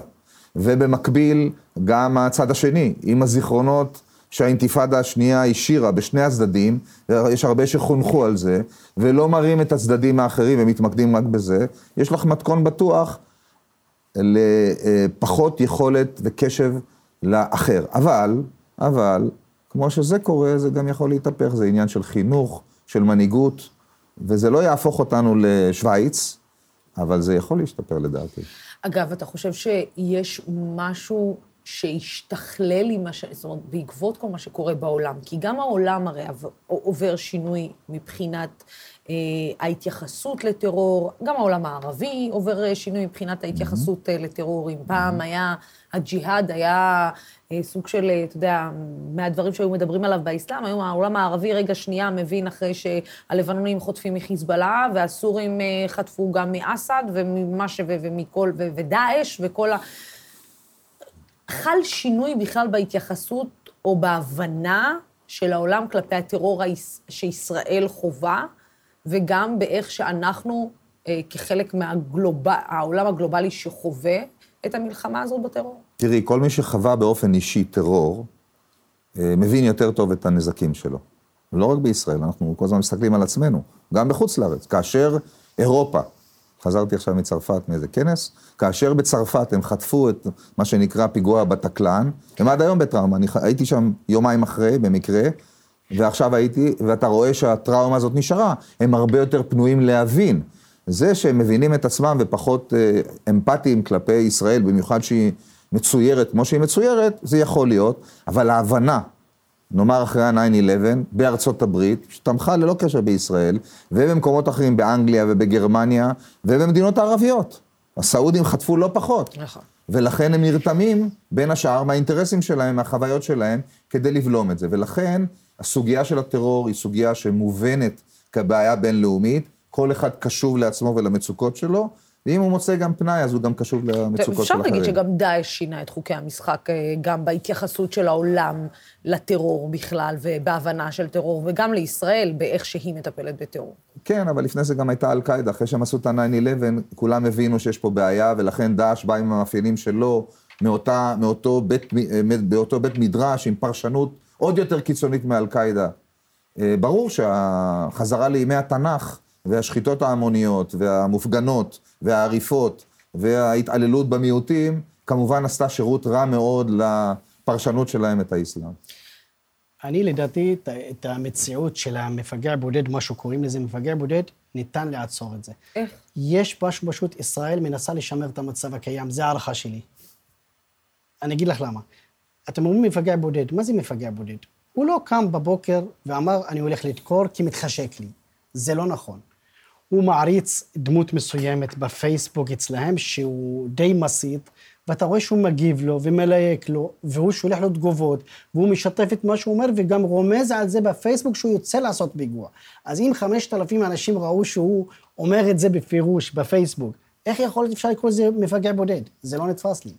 ובמקביל גם הצד השני, עם הזיכרונות שהאינתיפאדה השנייה השאירה בשני הצדדים, יש הרבה שחונכו על זה, ולא מראים את הצדדים האחרים ומתמקדים רק בזה, יש לך מתכון בטוח לפחות יכולת וקשב לאחר. אבל, אבל, כמו שזה קורה, זה גם יכול להתהפך, זה עניין של חינוך, של מנהיגות, וזה לא יהפוך אותנו לשוויץ, אבל זה יכול להשתפר לדעתי. אגב, אתה חושב שיש משהו שהשתכלל עם מה ש... זאת אומרת, בעקבות כל מה שקורה בעולם, כי גם העולם הרי עובר שינוי מבחינת ההתייחסות לטרור, גם העולם הערבי עובר אה, שינוי מבחינת ההתייחסות אה, לטרור. אם פעם היה, הג'יהאד היה אה, סוג של, אה, אתה יודע, מהדברים שהיו מדברים עליו באסלאם, היום העולם הערבי רגע שנייה מבין אחרי שהלבנונים חוטפים מחיזבאללה, והסורים אה, חטפו גם מאסד, וממה ש... ומכל... ודאעש, וכל ה... חל שינוי בכלל בהתייחסות או בהבנה של העולם כלפי הטרור שישראל חווה, וגם באיך שאנחנו, אה, כחלק מהעולם הגלובלי שחווה את המלחמה הזאת בטרור. תראי, כל מי שחווה באופן אישי טרור, אה, מבין יותר טוב את הנזקים שלו. לא רק בישראל, אנחנו כל הזמן מסתכלים על עצמנו, גם בחוץ לארץ. כאשר אירופה חזרתי עכשיו מצרפת מאיזה כנס, כאשר בצרפת הם חטפו את מה שנקרא פיגוע בטקלן, הם עד היום בטראומה, אני הייתי שם יומיים אחרי, במקרה, ועכשיו הייתי, ואתה רואה שהטראומה הזאת נשארה, הם הרבה יותר פנויים להבין. זה שהם מבינים את עצמם ופחות אה, אמפתיים כלפי ישראל, במיוחד שהיא מצוירת כמו שהיא מצוירת, זה יכול להיות, אבל ההבנה נאמר אחרי ה-9-11, בארצות הברית, שתמכה ללא קשר בישראל, ובמקומות אחרים, באנגליה ובגרמניה, ובמדינות הערביות. הסעודים חטפו לא פחות. נכון. ולכן הם נרתמים, בין השאר, מהאינטרסים שלהם, מהחוויות שלהם, כדי לבלום את זה. ולכן, הסוגיה של הטרור היא סוגיה שמובנת כבעיה בינלאומית, כל אחד קשוב לעצמו ולמצוקות שלו, ואם הוא מוצא גם פנאי, אז הוא גם קשוב למצוקות של אחרים. אפשר להגיד שגם דאעש שינה את חוקי המשחק, אה, גם בהתייחסות של העולם לטרור בכלל, ובהבנה של טרור, וגם לישראל, באיך שהיא מטפלת בטרור. כן, אבל לפני זה גם הייתה אל-קאעידה. אחרי שהם עשו את ה-9-11, כולם הבינו שיש פה בעיה, ולכן דאעש בא עם המאפיינים שלו, מאותה, מאותו בית, אה, באותו בית מדרש, עם פרשנות עוד יותר קיצונית מאל-קאעידה. אה, ברור שהחזרה לימי התנ"ך, והשחיטות ההמוניות, והמופגנות, והעריפות, וההתעללות במיעוטים, כמובן עשתה שירות רע מאוד לפרשנות שלהם את האסלאם. אני לדעתי, את המציאות של המפגע בודד, מה שקוראים לזה מפגע בודד, ניתן לעצור את זה. איך? יש משהו פשוט, ישראל מנסה לשמר את המצב הקיים, זה הערכה שלי. אני אגיד לך למה. אתם אומרים מפגע בודד, מה זה מפגע בודד? הוא לא קם בבוקר ואמר, אני הולך לדקור כי מתחשק לי. זה לא נכון. הוא מעריץ דמות מסוימת בפייסבוק אצלהם, שהוא די מסית, ואתה רואה שהוא מגיב לו ומלהק לו, והוא שולח לו תגובות, והוא משתף את מה שהוא אומר, וגם רומז על זה בפייסבוק שהוא יוצא לעשות פיגוע. אז אם 5,000 אנשים ראו שהוא אומר את זה בפירוש בפייסבוק, איך יכול להיות אפשר לקרוא לזה מפגע בודד? זה לא נתפס לי.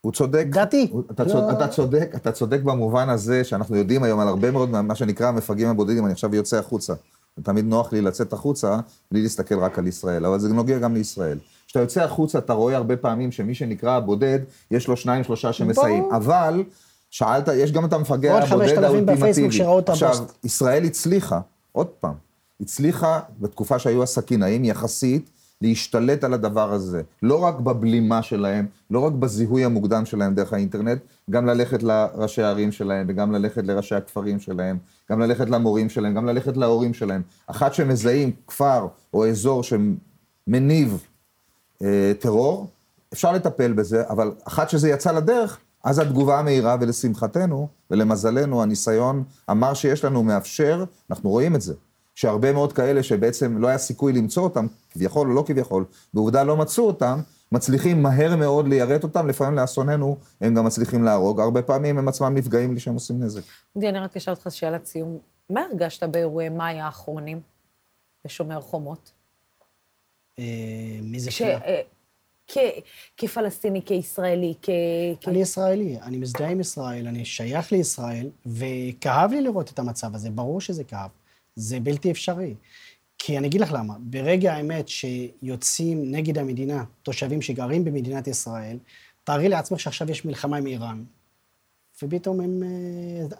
הוא צודק. דעתי. אתה, לא... צודק, אתה צודק, אתה צודק במובן הזה שאנחנו יודעים היום על הרבה מאוד מה שנקרא המפגעים הבודדים, אני עכשיו יוצא החוצה. תמיד נוח לי לצאת החוצה בלי להסתכל רק על ישראל, אבל זה נוגע גם לישראל. כשאתה יוצא החוצה, אתה רואה הרבה פעמים שמי שנקרא הבודד, יש לו שניים, שלושה שמסייעים. אבל, שאלת, יש גם את המפגע הבודד האולטימטיבי. עכשיו, ישראל הצליחה, עוד פעם, הצליחה בתקופה שהיו הסכינאים יחסית, להשתלט על הדבר הזה. לא רק בבלימה שלהם, לא רק בזיהוי המוקדם שלהם דרך האינטרנט, גם ללכת לראשי הערים שלהם, וגם ללכת לראשי הכפרים שלהם, גם ללכת למורים שלהם, גם ללכת להורים שלהם. אחת שמזהים כפר או אזור שמניב אה, טרור, אפשר לטפל בזה, אבל אחת שזה יצא לדרך, אז התגובה המהירה, ולשמחתנו ולמזלנו, הניסיון המר שיש לנו מאפשר, אנחנו רואים את זה. שהרבה מאוד כאלה שבעצם לא היה סיכוי למצוא אותם, כביכול או לא כביכול, בעובדה לא מצאו אותם, מצליחים מהר מאוד ליירט אותם, לפעמים לאסוננו הם גם מצליחים להרוג, הרבה פעמים הם עצמם נפגעים בלי שהם עושים נזק. דודי, אני רק אשאל אותך שאלת סיום. מה הרגשת באירועי מאי האחרונים בשומר חומות? אה, מי זה שאלה? כפלסטיני, כישראלי, כ... אני ישראלי, אני מזדהה עם ישראל, אני שייך לישראל, וכאב לי לראות את המצב הזה, ברור שזה כאב. זה בלתי אפשרי. כי אני אגיד לך למה, ברגע האמת שיוצאים נגד המדינה, תושבים שגרים במדינת ישראל, תארי לעצמך שעכשיו יש מלחמה עם איראן. ופתאום הם,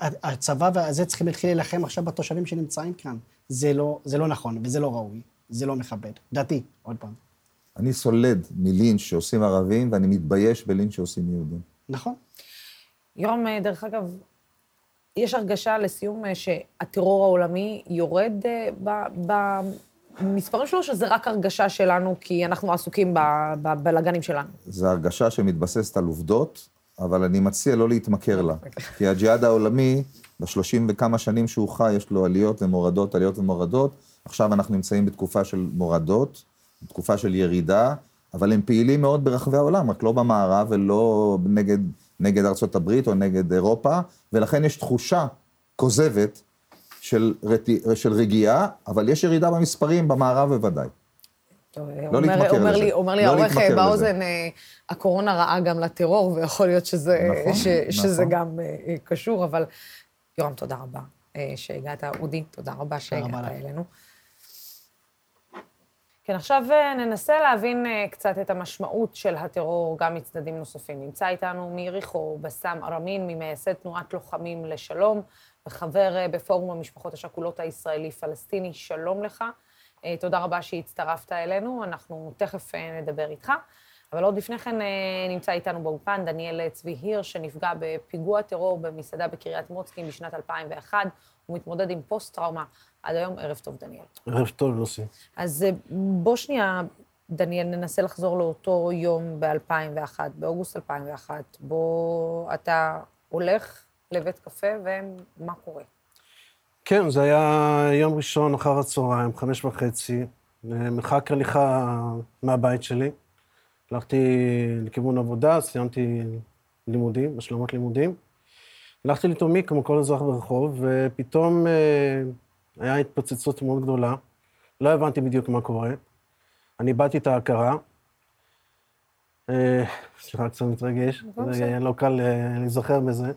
אה, הצבא והזה צריכים להתחיל להילחם עכשיו בתושבים שנמצאים כאן. זה לא, זה לא נכון וזה לא ראוי, זה לא מכבד. דעתי, עוד פעם. אני סולד מלינץ' שעושים ערבים, ואני מתבייש בלינץ' שעושים יהודים. נכון. יורם, אה, דרך אגב, יש הרגשה לסיום אה, שהטרור העולמי יורד אה, במספרים שלו, שזה רק הרגשה שלנו, כי אנחנו עסוקים בבלגנים שלנו? זו הרגשה שמתבססת על עובדות, אבל אני מציע לא להתמכר לה. כי הג'יהאד העולמי, בשלושים וכמה שנים שהוא חי, יש לו עליות ומורדות, עליות ומורדות. עכשיו אנחנו נמצאים בתקופה של מורדות, בתקופה של ירידה, אבל הם פעילים מאוד ברחבי העולם, רק לא במערב ולא נגד, נגד ארצות הברית או נגד אירופה, ולכן יש תחושה כוזבת של, של רגיעה, אבל יש ירידה במספרים במערב בוודאי. לא להתמכר לזה. לי, אומר לי לא העורך באוזן, אה, הקורונה רעה גם לטרור, ויכול להיות שזה, נכון, ש, שזה נכון. גם uh, קשור, אבל יורם, תודה רבה uh, שהגעת. אודי, תודה רבה שהגעת אלינו. כן, עכשיו ננסה להבין קצת את המשמעות של הטרור גם מצדדים נוספים. נמצא איתנו מיריחו בסאם ארמין, ממייסד תנועת לוחמים לשלום, וחבר בפורום המשפחות השכולות הישראלי-פלסטיני. שלום לך. אה, תודה רבה שהצטרפת אלינו, אנחנו תכף אה, נדבר איתך. אבל עוד לפני כן אה, נמצא איתנו באופן דניאל צבי הירש, שנפגע בפיגוע טרור במסעדה בקריית מוצקין בשנת 2001. הוא מתמודד עם פוסט-טראומה עד היום. ערב טוב, דניאל. ערב טוב, לוסי. אז בוא שנייה, דניאל, ננסה לחזור לאותו יום ב-2001, באוגוסט 2001. בוא, אתה הולך לבית קפה, ומה קורה? כן, זה היה יום ראשון אחר הצהריים, חמש וחצי, מרחק הליכה מהבית שלי. הלכתי לכיוון עבודה, סיימתי לימודים, השלמות לימודים. הלכתי לתומי כמו כל אזרח ברחוב, ופתאום אה, היה התפוצצות מאוד גדולה. לא הבנתי בדיוק מה קורה. אני איבדתי את ההכרה. אה, סליחה, קצת מתרגש, זה לא קל אה, להיזכר בזה.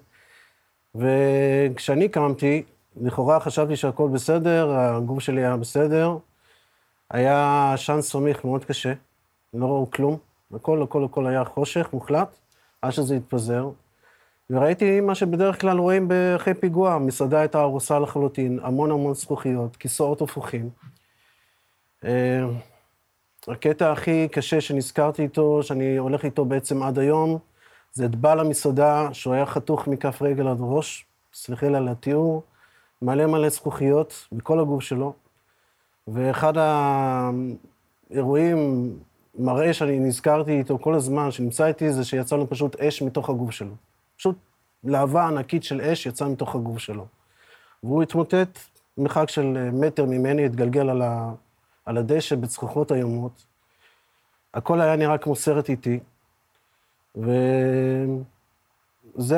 וכשאני קמתי, לכאורה חשבתי שהכל בסדר, הגוף שלי היה בסדר. היה עשן סמיך מאוד קשה, לא ראו כלום. הכל, הכל, הכל היה חושך מוחלט, עד שזה התפזר. וראיתי מה שבדרך כלל רואים אחרי פיגוע, מסעדה הייתה ארוסה לחלוטין, המון המון זכוכיות, כיסאות הפוכים. אה, הקטע הכי קשה שנזכרתי איתו, שאני הולך איתו בעצם עד היום, זה את בעל המסעדה, שהוא היה חתוך מכף רגל עד ראש, סליחי לי על התיאור, מלא מלא זכוכיות בכל הגוף שלו, ואחד האירועים, מראה שאני נזכרתי איתו כל הזמן, שנמצא איתי, זה שיצא לו פשוט אש מתוך הגוף שלו. פשוט להבה ענקית של אש יצאה מתוך הגוף שלו. והוא התמוטט מרחק של מטר ממני, התגלגל על, ה, על הדשא בצחוחות איומות. הכל היה נראה כמו סרט איטי, וזה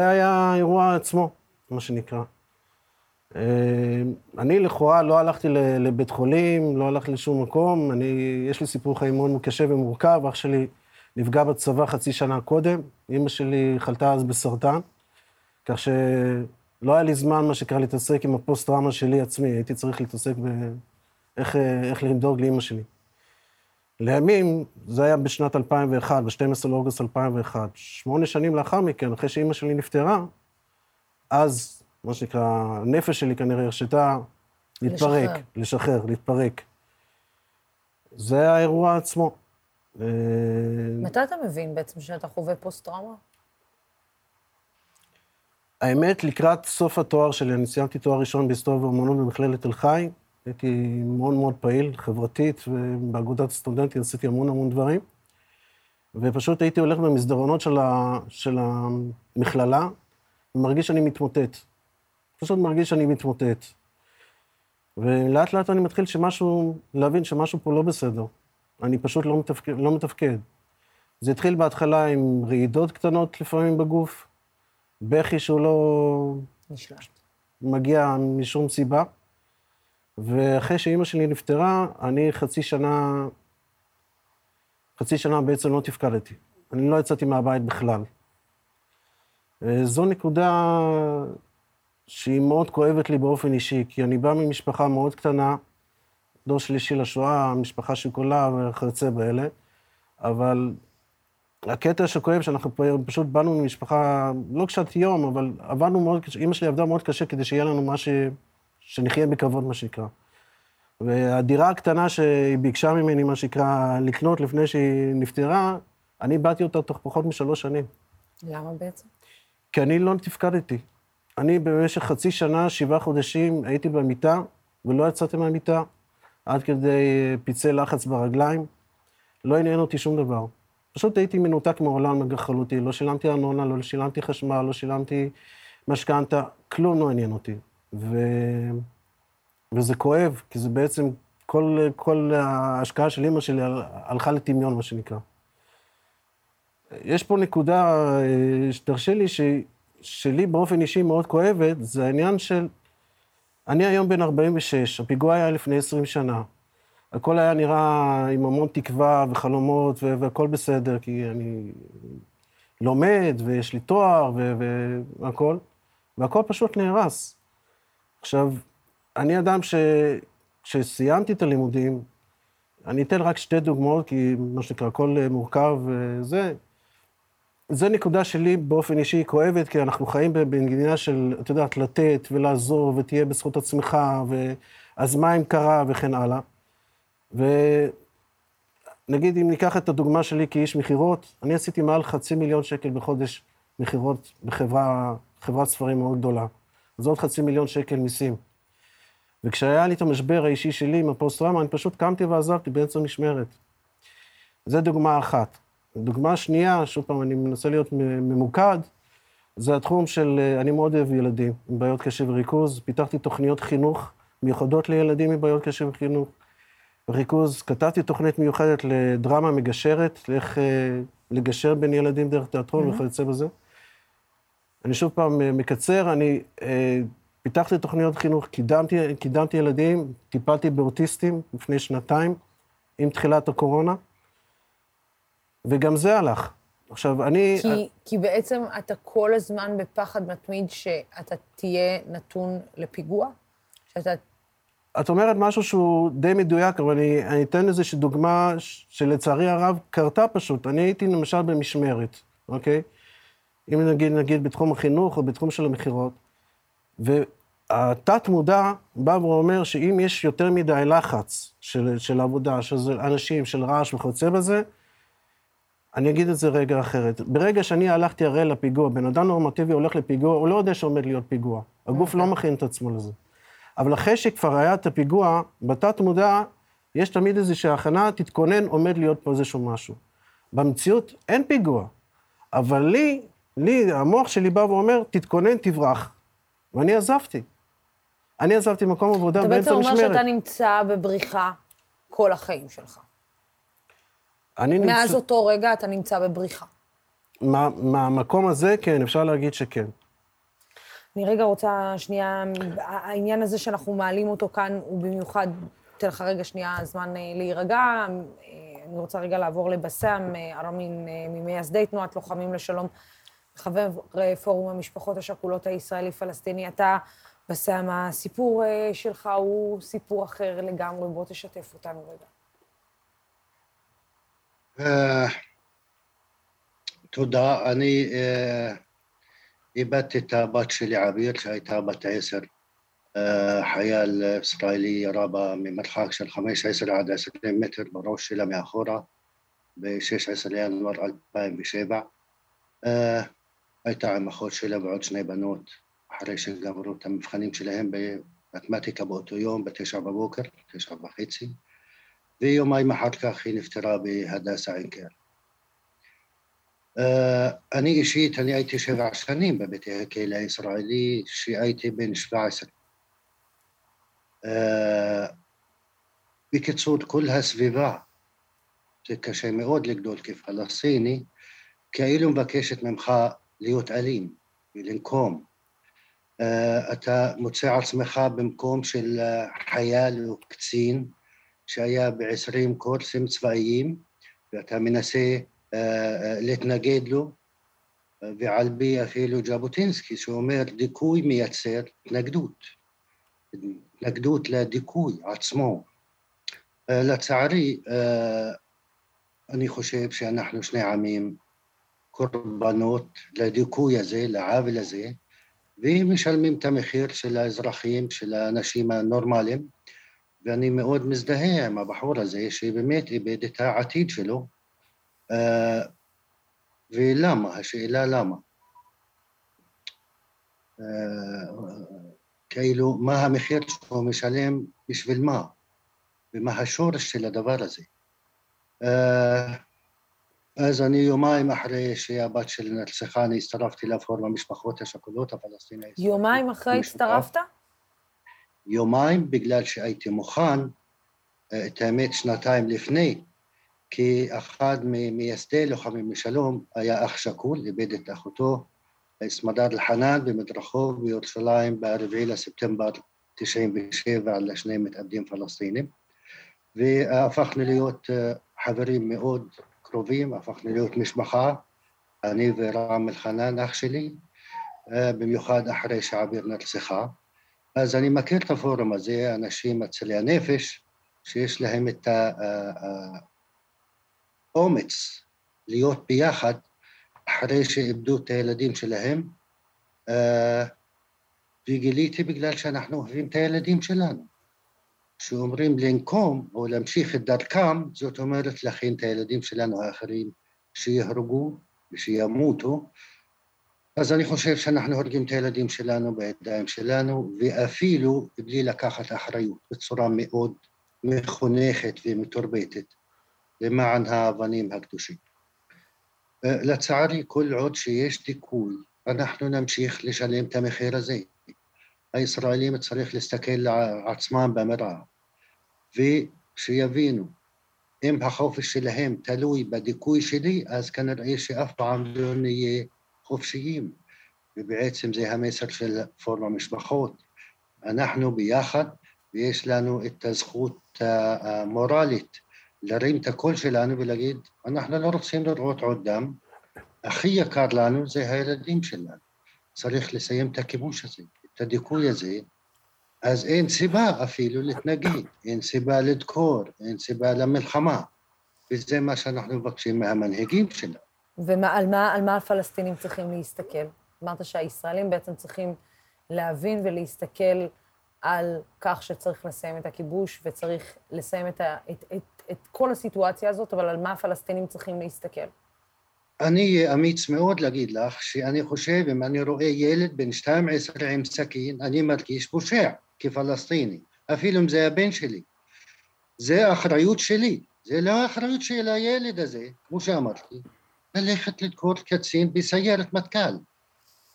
היה האירוע עצמו, מה שנקרא. אה, אני לכאורה לא הלכתי לבית חולים, לא הלכתי לשום מקום, אני, יש לי סיפור חיים מאוד קשה ומורכב, אח שלי נפגע בצבא חצי שנה קודם, אימא שלי חלתה אז בסרטן, כך שלא היה לי זמן, מה שקרה, להתעסק עם הפוסט-טראומה שלי עצמי, הייתי צריך להתעסק באיך לדאוג לאימא שלי. לימים, זה היה בשנת 2001, ב-12 לאוגוסט 2001. שמונה שנים לאחר מכן, אחרי שאימא שלי נפטרה, אז מה שנקרא, הנפש שלי כנראה הרשתה להתפרק, לשחרר, לשחרר להתפרק. זה האירוע עצמו. אה, מתי אתה מבין בעצם שאתה חווה פוסט-טראומה? האמת, לקראת סוף התואר שלי, אני סיימתי תואר ראשון בהיסטוריה ואומנות במכללת תל חי. הייתי מאוד מאוד פעיל, חברתית, ובאגודת הסטודנטים עשיתי המון המון דברים. ופשוט הייתי הולך במסדרונות של, ה, של המכללה, ומרגיש שאני מתמוטט. פשוט מרגיש שאני מתמוטט. ולאט לאט אני מתחיל שמשהו, להבין שמשהו פה לא בסדר. אני פשוט לא מתפקד. לא מתפקד. זה התחיל בהתחלה עם רעידות קטנות לפעמים בגוף, בכי שהוא לא... נשלט. מגיע משום סיבה. ואחרי שאימא שלי נפטרה, אני חצי שנה, חצי שנה בעצם לא תפקדתי. אני לא יצאתי מהבית בכלל. זו נקודה שהיא מאוד כואבת לי באופן אישי, כי אני בא ממשפחה מאוד קטנה, דור שלישי לשואה, משפחה שכולה וכיוצא באלה, אבל הקטע שכואב, שאנחנו פשוט באנו ממשפחה, לא קשת יום, אבל עבדנו מאוד קשה, אימא שלי עבדה מאוד קשה כדי שיהיה לנו מה ש... שנחיה בכבוד, מה שנקרא. והדירה הקטנה שהיא ביקשה ממני, מה שנקרא, לקנות לפני שהיא נפטרה, אני באתי אותה תוך פחות משלוש שנים. למה בעצם? כי אני לא תפקדתי. אני במשך חצי שנה, שבעה חודשים, הייתי במיטה, ולא יצאתי מהמיטה, עד כדי פצעי לחץ ברגליים. לא עניין אותי שום דבר. פשוט הייתי מנותק מעולם לחלוטין, לא שילמתי ארנונה, לא שילמתי חשמל, לא שילמתי משכנתה, כלום לא עניין אותי. ו... וזה כואב, כי זה בעצם, כל, כל ההשקעה של אימא שלי הלכה לטמיון, מה שנקרא. יש פה נקודה, אה, תרשה לי, ש... שלי באופן אישי מאוד כואבת, זה העניין של... אני היום בן 46, הפיגוע היה לפני 20 שנה. הכל היה נראה עם המון תקווה וחלומות, והכל בסדר, כי אני לומד, ויש לי תואר, והכל, והכל פשוט נהרס. עכשיו, אני אדם ש... כשסיימתי את הלימודים, אני אתן רק שתי דוגמאות, כי מה שנקרא, הכל מורכב וזה. זו נקודה שלי באופן אישי כואבת, כי אנחנו חיים במדינה של, את יודעת, לתת ולעזור, ותהיה בזכות עצמך, ואז מה אם קרה, וכן הלאה. ונגיד, אם ניקח את הדוגמה שלי כאיש מכירות, אני עשיתי מעל חצי מיליון שקל בחודש מכירות בחברה, חברת ספרים מאוד גדולה. אז עוד חצי מיליון שקל מיסים. וכשהיה לי את המשבר האישי שלי עם הפוסט-טראומה, אני פשוט קמתי ועזבתי באמצע משמרת. זו דוגמה אחת. דוגמה שנייה, שוב פעם, אני מנסה להיות ממוקד, זה התחום של, אני מאוד אוהב ילדים עם בעיות קשב וריכוז. פיתחתי תוכניות חינוך מיוחדות לילדים עם בעיות קשב וחינוך. ריכוז, כתבתי תוכנית מיוחדת לדרמה מגשרת, לאיך אה, לגשר בין ילדים דרך תיאטרון mm-hmm. וכיוצא בזה. אני שוב פעם אה, מקצר, אני אה, פיתחתי תוכניות חינוך, קידמתי, קידמתי ילדים, טיפלתי באוטיסטים לפני שנתיים, עם תחילת הקורונה, וגם זה הלך. עכשיו, אני... כי, כי בעצם אתה כל הזמן בפחד מתמיד שאתה תהיה נתון לפיגוע? שאתה את אומרת משהו שהוא די מדויק, אבל אני, אני אתן איזושהי דוגמה שלצערי הרב קרתה פשוט. אני הייתי למשל במשמרת, אוקיי? אם נגיד, נגיד בתחום החינוך או בתחום של המכירות, והתת-מודע בא ואומר שאם יש יותר מדי לחץ של, של עבודה, של אנשים, של רעש וכיוצא בזה, אני אגיד את זה רגע אחרת. ברגע שאני הלכתי הרי לפיגוע, בן אדם נורמטיבי הולך לפיגוע, הוא לא יודע שעומד להיות פיגוע. הגוף לא. מכין את עצמו לזה. אבל אחרי שכבר היה את הפיגוע, בתת מודע, יש תמיד איזושהי הכנה, תתכונן, עומד להיות פה איזשהו משהו. במציאות אין פיגוע, אבל לי, לי, המוח שלי בא ואומר, תתכונן, תברח. ואני עזבתי. אני עזבתי מקום עבודה באמצע משמרת. אתה בעצם אומר שאתה נמצא בבריחה כל החיים שלך. אני נמצא... מאז אותו רגע אתה נמצא בבריחה. מהמקום הזה, כן, אפשר להגיד שכן. אני רגע רוצה שנייה, העניין הזה שאנחנו מעלים אותו כאן הוא במיוחד, אתן לך רגע שנייה זמן אה, להירגע. אה, אני רוצה רגע לעבור לבסם אה, ארמין, ממייסדי תנועת לוחמים לשלום, חבר פורום המשפחות השכולות הישראלי-פלסטיני. אתה, בסם, הסיפור שלך הוא סיפור אחר לגמרי, בוא תשתף אותנו רגע. תודה. אני... איבדתי את הבת שלי עביר שהייתה בת עשר, אה, חייל ישראלי ירה בה ממרחק של 15 עד 20 מטר בראש שלה מאחורה ב-16 לינואר 2007. אה, הייתה עם אחות שלה ועוד שני בנות אחרי שגמרו את המבחנים שלהם במתמטיקה באותו יום בתשע בבוקר, תשע וחצי, ויומיים אחר כך היא נפטרה בהדסה עין כרם. אה, אני אישית, אני הייתי שבע שנים בבית הכלא הישראלי, שהייתי בן 17. אה, בקיצור, כל הסביבה, זה קשה מאוד לגדול כפלסטיני, כאילו מבקשת ממך להיות אלים ולנקום. Uh, אתה מוצא עצמך במקום של חייל או קצין שהיה ב-20 קורסים צבאיים, ואתה מנסה להתנגד לו, ועל פי אפילו ז'בוטינסקי שאומר דיכוי מייצר התנגדות, התנגדות לדיכוי עצמו. לצערי, אני חושב שאנחנו שני עמים קורבנות לדיכוי הזה, לעוול הזה, ומשלמים את המחיר של האזרחים, של האנשים הנורמליים, ואני מאוד מזדהה עם הבחור הזה, שבאמת איבד את העתיד שלו, אה, ולמה? השאלה למה. אה, כאילו, מה המחיר שהוא משלם בשביל מה? ומה השורש של הדבר הזה. Uh, אז אני יומיים אחרי שהבת שלי נרצחה, אני הצטרפתי לפורום המשפחות השכולות הפלסטיניות. יומיים אחרי הצטרפת? יומיים, בגלל שהייתי מוכן, אה, את האמת, שנתיים לפני, כי אחד ממייסדי לוחמים לשלום היה אח שכול, איבד את אחותו, סמדר אל-חנן במדרחוב בירושלים ב-4 לספטמבר 97 לשני מתאבדים פלסטינים, והפכנו להיות אה, חברים מאוד קרובים, הפכנו להיות משפחה, אני ורם אל-חנן, אח שלי, אה, במיוחד אחרי שעביר נרצחה. אז אני מכיר את הפורום הזה, אנשים אצלי הנפש, שיש להם את האומץ להיות ביחד אחרי שאיבדו את הילדים שלהם, אה, וגיליתי בגלל שאנחנו אוהבים את הילדים שלנו. שאומרים לנקום או להמשיך את דרכם, זאת אומרת להכין את הילדים שלנו האחרים שיהרגו ושימותו. אז אני חושב שאנחנו הורגים את הילדים שלנו בידיים שלנו, ואפילו בלי לקחת אחריות, בצורה מאוד מחונכת ומתורבתת, למען האבנים הקדושים. אה, לצערי, כל עוד שיש דיכוי, אנחנו נמשיך לשלם את המחיר הזה. הישראלים צריך להסתכל לעצמם במראה, ושיבינו, אם החופש שלהם תלוי בדיכוי שלי, אז כנראה שאף פעם לא נהיה חופשיים. ובעצם זה המסר של פורום המשפחות. אנחנו ביחד, ויש לנו את הזכות המורלית להרים את הקול שלנו ולהגיד, אנחנו לא רוצים לראות עוד דם, הכי יקר לנו זה הילדים שלנו. צריך לסיים את הכיבוש הזה, את הדיכוי הזה, אז אין סיבה אפילו להתנגד, אין סיבה לדקור, אין סיבה למלחמה. וזה מה שאנחנו מבקשים מהמנהיגים שלנו. ועל מה, מה הפלסטינים צריכים להסתכל? אמרת שהישראלים בעצם צריכים להבין ולהסתכל על כך שצריך לסיים את הכיבוש וצריך לסיים את, ה, את, את, את כל הסיטואציה הזאת, אבל על מה הפלסטינים צריכים להסתכל? אני אמיץ מאוד להגיד לך שאני חושב, אם אני רואה ילד בן 12 עם סכין, אני מרגיש פושע כפלסטיני, אפילו אם זה הבן שלי. זה האחריות שלי, זה לא האחריות של הילד הזה, כמו שאמרתי, ללכת לדקור קצין בסיירת מטכ"ל.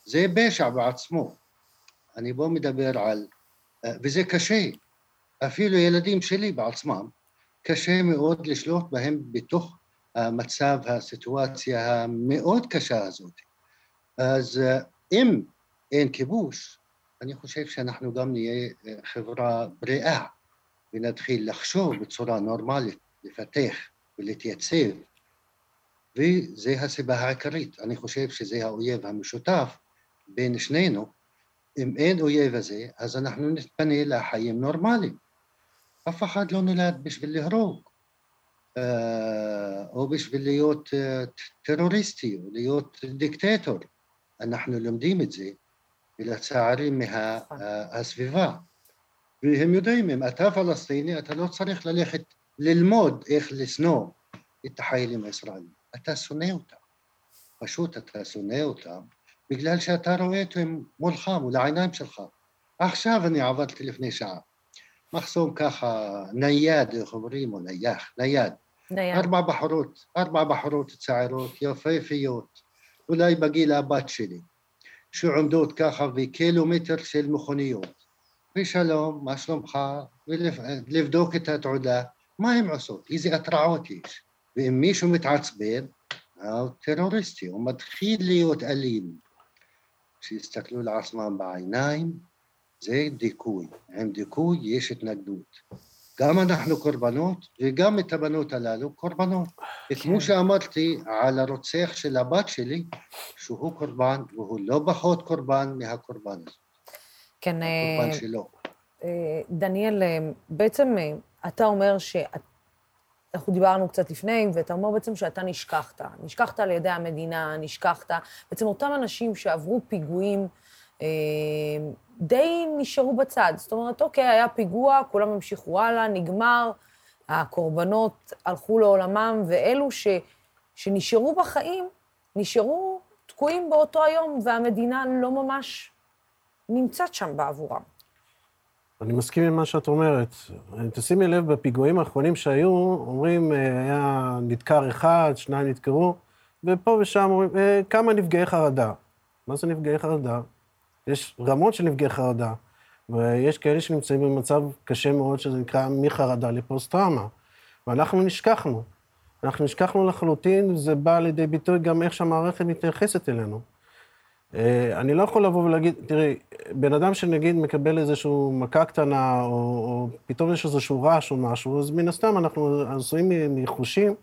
זה פשע בעצמו. אני בוא מדבר על... וזה קשה. אפילו ילדים שלי בעצמם, קשה מאוד לשלוט בהם בתוך המצב, הסיטואציה המאוד קשה הזאת. אז אם אין כיבוש, אני חושב שאנחנו גם נהיה חברה בריאה ונתחיל לחשוב בצורה נורמלית, לפתח ולהתייצב, וזו הסיבה העיקרית. אני חושב שזה האויב המשותף בין שנינו. אם אין אויב הזה, אז אנחנו נתפנה לחיים נורמליים. אף אחד לא נולד בשביל להרוג. אה, או בשביל להיות אה, טרוריסטי, או להיות דיקטטור. אנחנו לומדים את זה, ולצערי מהסביבה. מה, והם יודעים, אם אתה פלסטיני, אתה לא צריך ללכת ללמוד איך לשנוא את החיילים הישראלים. אתה שונא אותם. פשוט אתה שונא אותם, בגלל שאתה רואה אותם מולך, מול העיניים שלך. עכשיו אני עבדתי לפני שעה. מחסום ככה נייד, איך אומרים, או נייח, נייד. נייד. ארבע בחורות, ארבע בחורות צעירות, יפהפיות, אולי בגיל הבת שלי, שעומדות ככה וקילומטר של מכוניות. ושלום, מה שלומך? ולבדוק את התעודה, מה הן עושות? איזה התרעות יש? ואם מישהו מתעצבן, הוא טרוריסטי, הוא מתחיל להיות אלים. שיסתכלו לעצמם בעיניים, זה דיכוי. עם דיכוי יש התנגדות. גם אנחנו קורבנות, וגם את הבנות הללו קורבנות. כן. כמו שאמרתי על הרוצח של הבת שלי, שהוא קורבן, והוא לא פחות קורבן מהקורבן הזה. כן. הקורבן אה, שלו. אה, דניאל, אה, בעצם אתה אומר שאת אנחנו דיברנו קצת לפני, ואתה אומר בעצם שאתה נשכחת. נשכחת על ידי המדינה, נשכחת. בעצם אותם אנשים שעברו פיגועים, אה, די נשארו בצד. זאת אומרת, אוקיי, היה פיגוע, כולם המשיכו הלאה, נגמר, הקורבנות הלכו לעולמם, ואלו ש, שנשארו בחיים, נשארו תקועים באותו היום, והמדינה לא ממש נמצאת שם בעבורם. אני מסכים עם מה שאת אומרת. תשימי לב, בפיגועים האחרונים שהיו, אומרים, אה, היה נדקר אחד, שניים נדקרו, ופה ושם אומרים, אה, כמה נפגעי חרדה. מה זה נפגעי חרדה? יש רמות של נפגעי חרדה, ויש כאלה שנמצאים במצב קשה מאוד, שזה נקרא מחרדה לפוסט-טראומה. ואנחנו נשכחנו. אנחנו נשכחנו לחלוטין, וזה בא לידי ביטוי גם איך שהמערכת מתייחסת אלינו. אה, אני לא יכול לבוא ולהגיד, תראי, בן אדם שנגיד מקבל איזושהי מכה קטנה, או, או פתאום יש איזשהו רעש או משהו, אז מן הסתם אנחנו עשויים מחושים,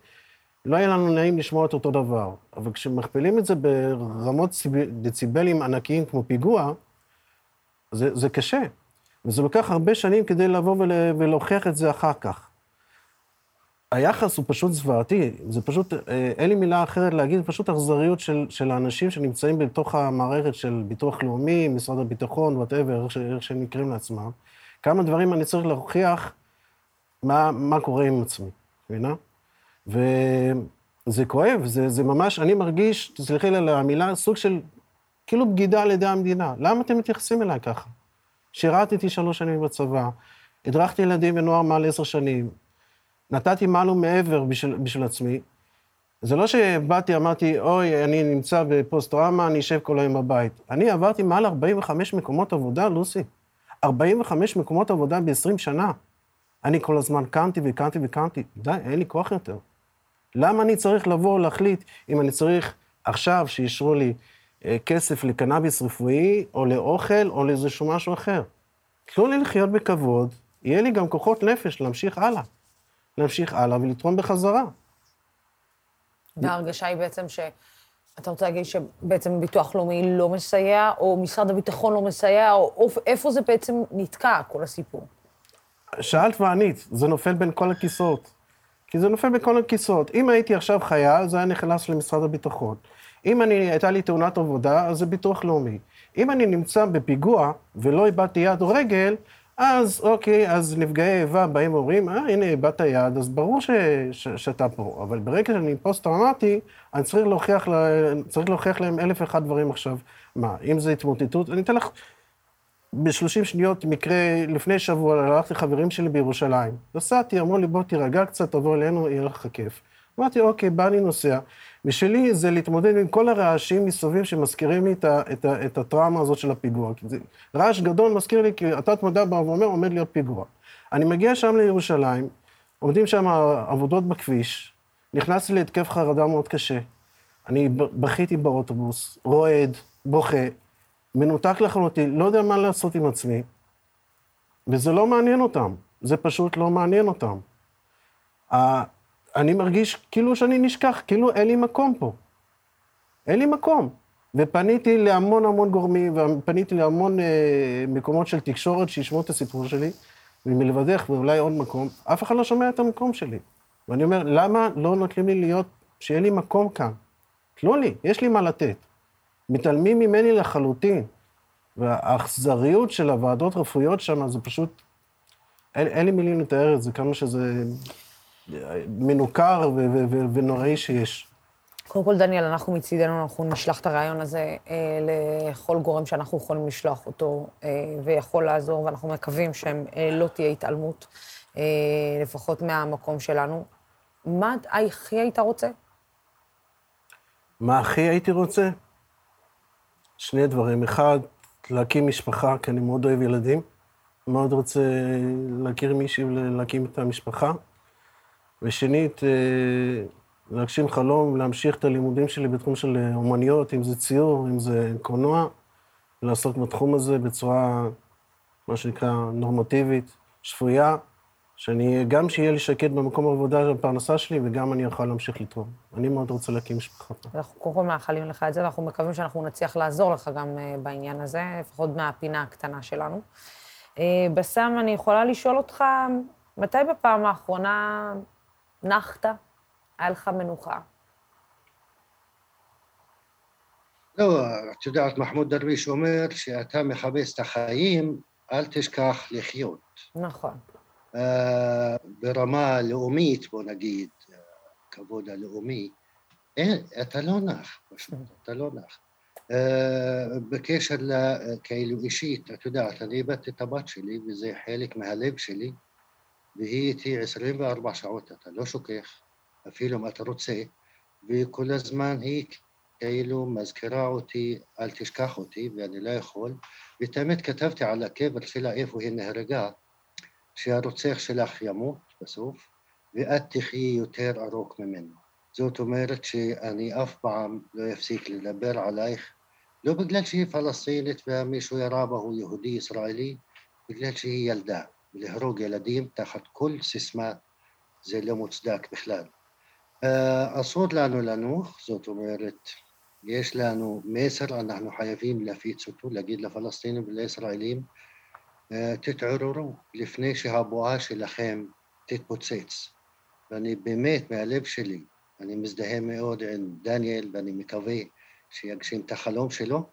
לא יהיה לנו נעים לשמוע את אותו דבר. אבל כשמכפילים את זה ברמות דציבלים ענקיים כמו פיגוע, זה, זה קשה. וזה לוקח הרבה שנים כדי לבוא ולהוכיח את זה אחר כך. היחס הוא פשוט זוועתי, זה פשוט, אה, אין לי מילה אחרת להגיד, פשוט אכזריות של, של האנשים שנמצאים בתוך המערכת של ביטוח לאומי, משרד הביטחון, וואטאבר, איך, איך שהם נקראים לעצמם. כמה דברים אני צריך להוכיח מה, מה קורה עם עצמי, מבינה? וזה כואב, זה, זה ממש, אני מרגיש, תסלחי לי על המילה, סוג של כאילו בגידה על ידי המדינה. למה אתם מתייחסים אליי ככה? שירתתי שלוש שנים בצבא, הדרכתי ילדים ונוער מעל עשר שנים, נתתי מעל ומעבר בשביל, בשביל עצמי. זה לא שבאתי, אמרתי, אוי, אני נמצא בפוסט-טראומה, אני אשב כל היום בבית. אני עברתי מעל 45 מקומות עבודה, לוסי. 45 מקומות עבודה ב-20 שנה. אני כל הזמן קמתי וקמתי וקמתי. די, אין לי כוח יותר. למה אני צריך לבוא להחליט אם אני צריך עכשיו שאישרו לי אה, כסף לקנאביס רפואי, או לאוכל, או לאיזשהו משהו אחר? תנו לי לחיות בכבוד, יהיה לי גם כוחות נפש להמשיך הלאה. להמשיך הלאה ולתרום בחזרה. וההרגשה היא בעצם ש... אתה רוצה להגיד שבעצם ביטוח לאומי לא מסייע, או משרד הביטחון לא מסייע, או איפה זה בעצם נתקע, כל הסיפור? שאלת וענית, זה נופל בין כל הכיסאות. כי זה נופל בין כל הכיסאות. אם הייתי עכשיו חייל, זה היה נכנס למשרד הביטחון. אם אני, הייתה לי תאונת עבודה, אז זה ביטוח לאומי. אם אני נמצא בפיגוע ולא איבדתי יד או רגל, אז אוקיי, אז נפגעי איבה באים ואומרים, אה, הנה, איבדת יד, אז ברור ש, ש, שאתה פה. אבל ברגע שאני פוסט-טראומטי, אני צריך להוכיח, לה, צריך להוכיח להם אלף ואחד דברים עכשיו. מה, אם זה התמוטטות, אני אתן לך ב-30 שניות מקרה, לפני שבוע הלכתי לחברים שלי בירושלים. נסעתי, אמרו לי, בוא תירגע קצת, תבוא אלינו, יהיה לך כיף. אמרתי, אוקיי, בא אני נוסע. בשבילי זה להתמודד עם כל הרעשים מסביב שמזכירים לי את, ה, את, ה, את הטראומה הזאת של הפיגוע. זה, רעש גדול מזכיר לי, כי אתה תמודד בא ואומר, עומד להיות פיגוע. אני מגיע שם לירושלים, עומדים שם עבודות בכביש, נכנסתי להתקף חרדה מאוד קשה. אני בכיתי באוטובוס, רועד, בוכה, מנותק לחלוטין, לא יודע מה לעשות עם עצמי, וזה לא מעניין אותם. זה פשוט לא מעניין אותם. אני מרגיש כאילו שאני נשכח, כאילו אין לי מקום פה. אין לי מקום. ופניתי להמון המון גורמים, ופניתי להמון אה, מקומות של תקשורת שישמעו את הסיפור שלי, ומלבדך ואולי עוד מקום, אף אחד לא שומע את המקום שלי. ואני אומר, למה לא נותנים לי להיות, שיהיה לי מקום כאן? תנו לי, יש לי מה לתת. מתעלמים ממני לחלוטין. והאכזריות של הוועדות רפואיות שם, זה פשוט... אין, אין לי מילים לתאר את זה, כמה שזה מנוכר ונוראי שיש. קודם כל, דניאל, אנחנו מצידנו, אנחנו נשלח את הרעיון הזה אה, לכל גורם שאנחנו יכולים לשלוח אותו אה, ויכול לעזור, ואנחנו מקווים שלא אה, תהיה התעלמות, אה, לפחות מהמקום שלנו. מה הכי היית רוצה? מה הכי הייתי רוצה? שני דברים. אחד, להקים משפחה, כי אני מאוד אוהב ילדים. מאוד רוצה להכיר מישהי ולהקים את המשפחה. ושנית, אה, להגשים חלום, להמשיך את הלימודים שלי בתחום של אה, אומניות, אם זה ציור, אם זה קולנוע, לעסוק בתחום הזה בצורה, מה שנקרא, נורמטיבית, שפויה, שאני, גם שיהיה לי שקט במקום העבודה בפרנסה שלי, וגם אני אוכל להמשיך לתרום. אני מאוד רוצה להקים משפחה. אנחנו קודם כל מאחלים לך את זה, ואנחנו מקווים שאנחנו נצליח לעזור לך גם אה, בעניין הזה, לפחות מהפינה הקטנה שלנו. בסם, אני יכולה לשאול אותך, מתי בפעם האחרונה נחת, היה לך מנוחה. לא, את יודעת, מחמוד דרוויש אומר שאתה מחפש את החיים, אל תשכח לחיות. נכון. Uh, ברמה לאומית, בוא נגיד, הכבוד הלאומי, אין, אתה לא נח, פשוט, אתה לא נח. בקשר לכאילו אישית, את יודעת, אני איבדתי את הבת שלי וזה חלק מהלב שלי, והיא איתי 24 שעות, אתה לא שוכח, אפילו אם אתה רוצה, וכל הזמן היא כאילו מזכירה אותי, אל תשכח אותי, ואני לא יכול. ואת האמת כתבתי על הקבר שלה איפה היא נהרגה, שהרוצח שלך ימות בסוף, ואת תחיי יותר ארוך ממנו. זאת אומרת שאני אף פעם לא אפסיק לדבר עלייך, לא בגלל שהיא פלסטינית ומישהו ירה ולהרוג ילדים תחת כל סיסמה זה לא מוצדק בכלל. אה, אסור לנו לנוח, זאת אומרת, יש לנו מסר, אנחנו חייבים להפיץ אותו, להגיד לפלסטינים ולישראלים, אה, תתעוררו לפני שהבועה שלכם תתפוצץ. ואני באמת, מהלב שלי, אני מזדהה מאוד עם דניאל, ואני מקווה שיגשים את החלום שלו,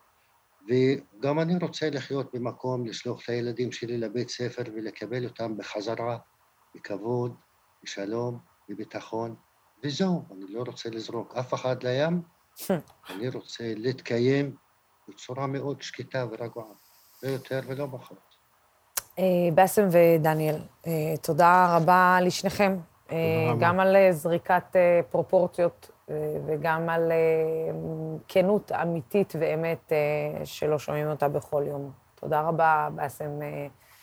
וגם אני רוצה לחיות במקום, לשלוח את הילדים שלי לבית ספר ולקבל אותם בחזרה, בכבוד, בשלום, בביטחון, וזהו, אני לא רוצה לזרוק אף אחד לים, אני רוצה להתקיים בצורה מאוד שקטה ורגועה, לא יותר ולא פחות. אה, באסם ודניאל, אה, תודה רבה לשניכם, אה, גם על זריקת פרופורציות אה, וגם על אה, כנות אמיתית ואמת אה, שלא שומעים אותה בכל יום. תודה רבה, באסם.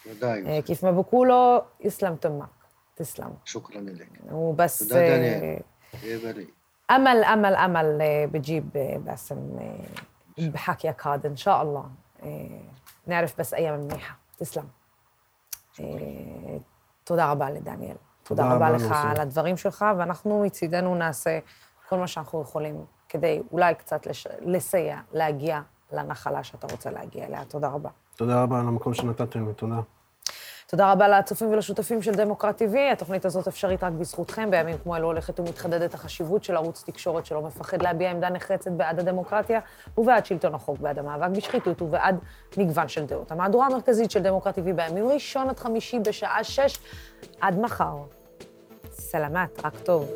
תודה. כיף מבוקולו, איסלאם תמק. תסלאם. שוכרן אלק. הוא בס... תודה, דניאל. אמל, אמל, אמל בג'יב באסם בחק אכד, אינשאא אללה. נערף בס איה ממיחה. תסלאם. תודה רבה לדניאל. תודה רבה לך על הדברים שלך, ואנחנו מצידנו נעשה כל מה שאנחנו יכולים כדי אולי קצת לסייע, להגיע לנחלה שאתה רוצה להגיע אליה. תודה רבה. תודה רבה על המקום שנתתם לי, תודה. תודה רבה לצופים ולשותפים של דמוקרט TV. התוכנית הזאת אפשרית רק בזכותכם. בימים כמו אלו הולכת ומתחדדת החשיבות של ערוץ תקשורת שלא מפחד להביע עמדה נחרצת בעד הדמוקרטיה ובעד שלטון החוק, בעד המאבק בשחיתות ובעד מגוון של דעות. המהדורה המרכזית של דמוקרט TV בימים ראשון עד חמישי בשעה שש. עד מחר. סלמת, רק טוב.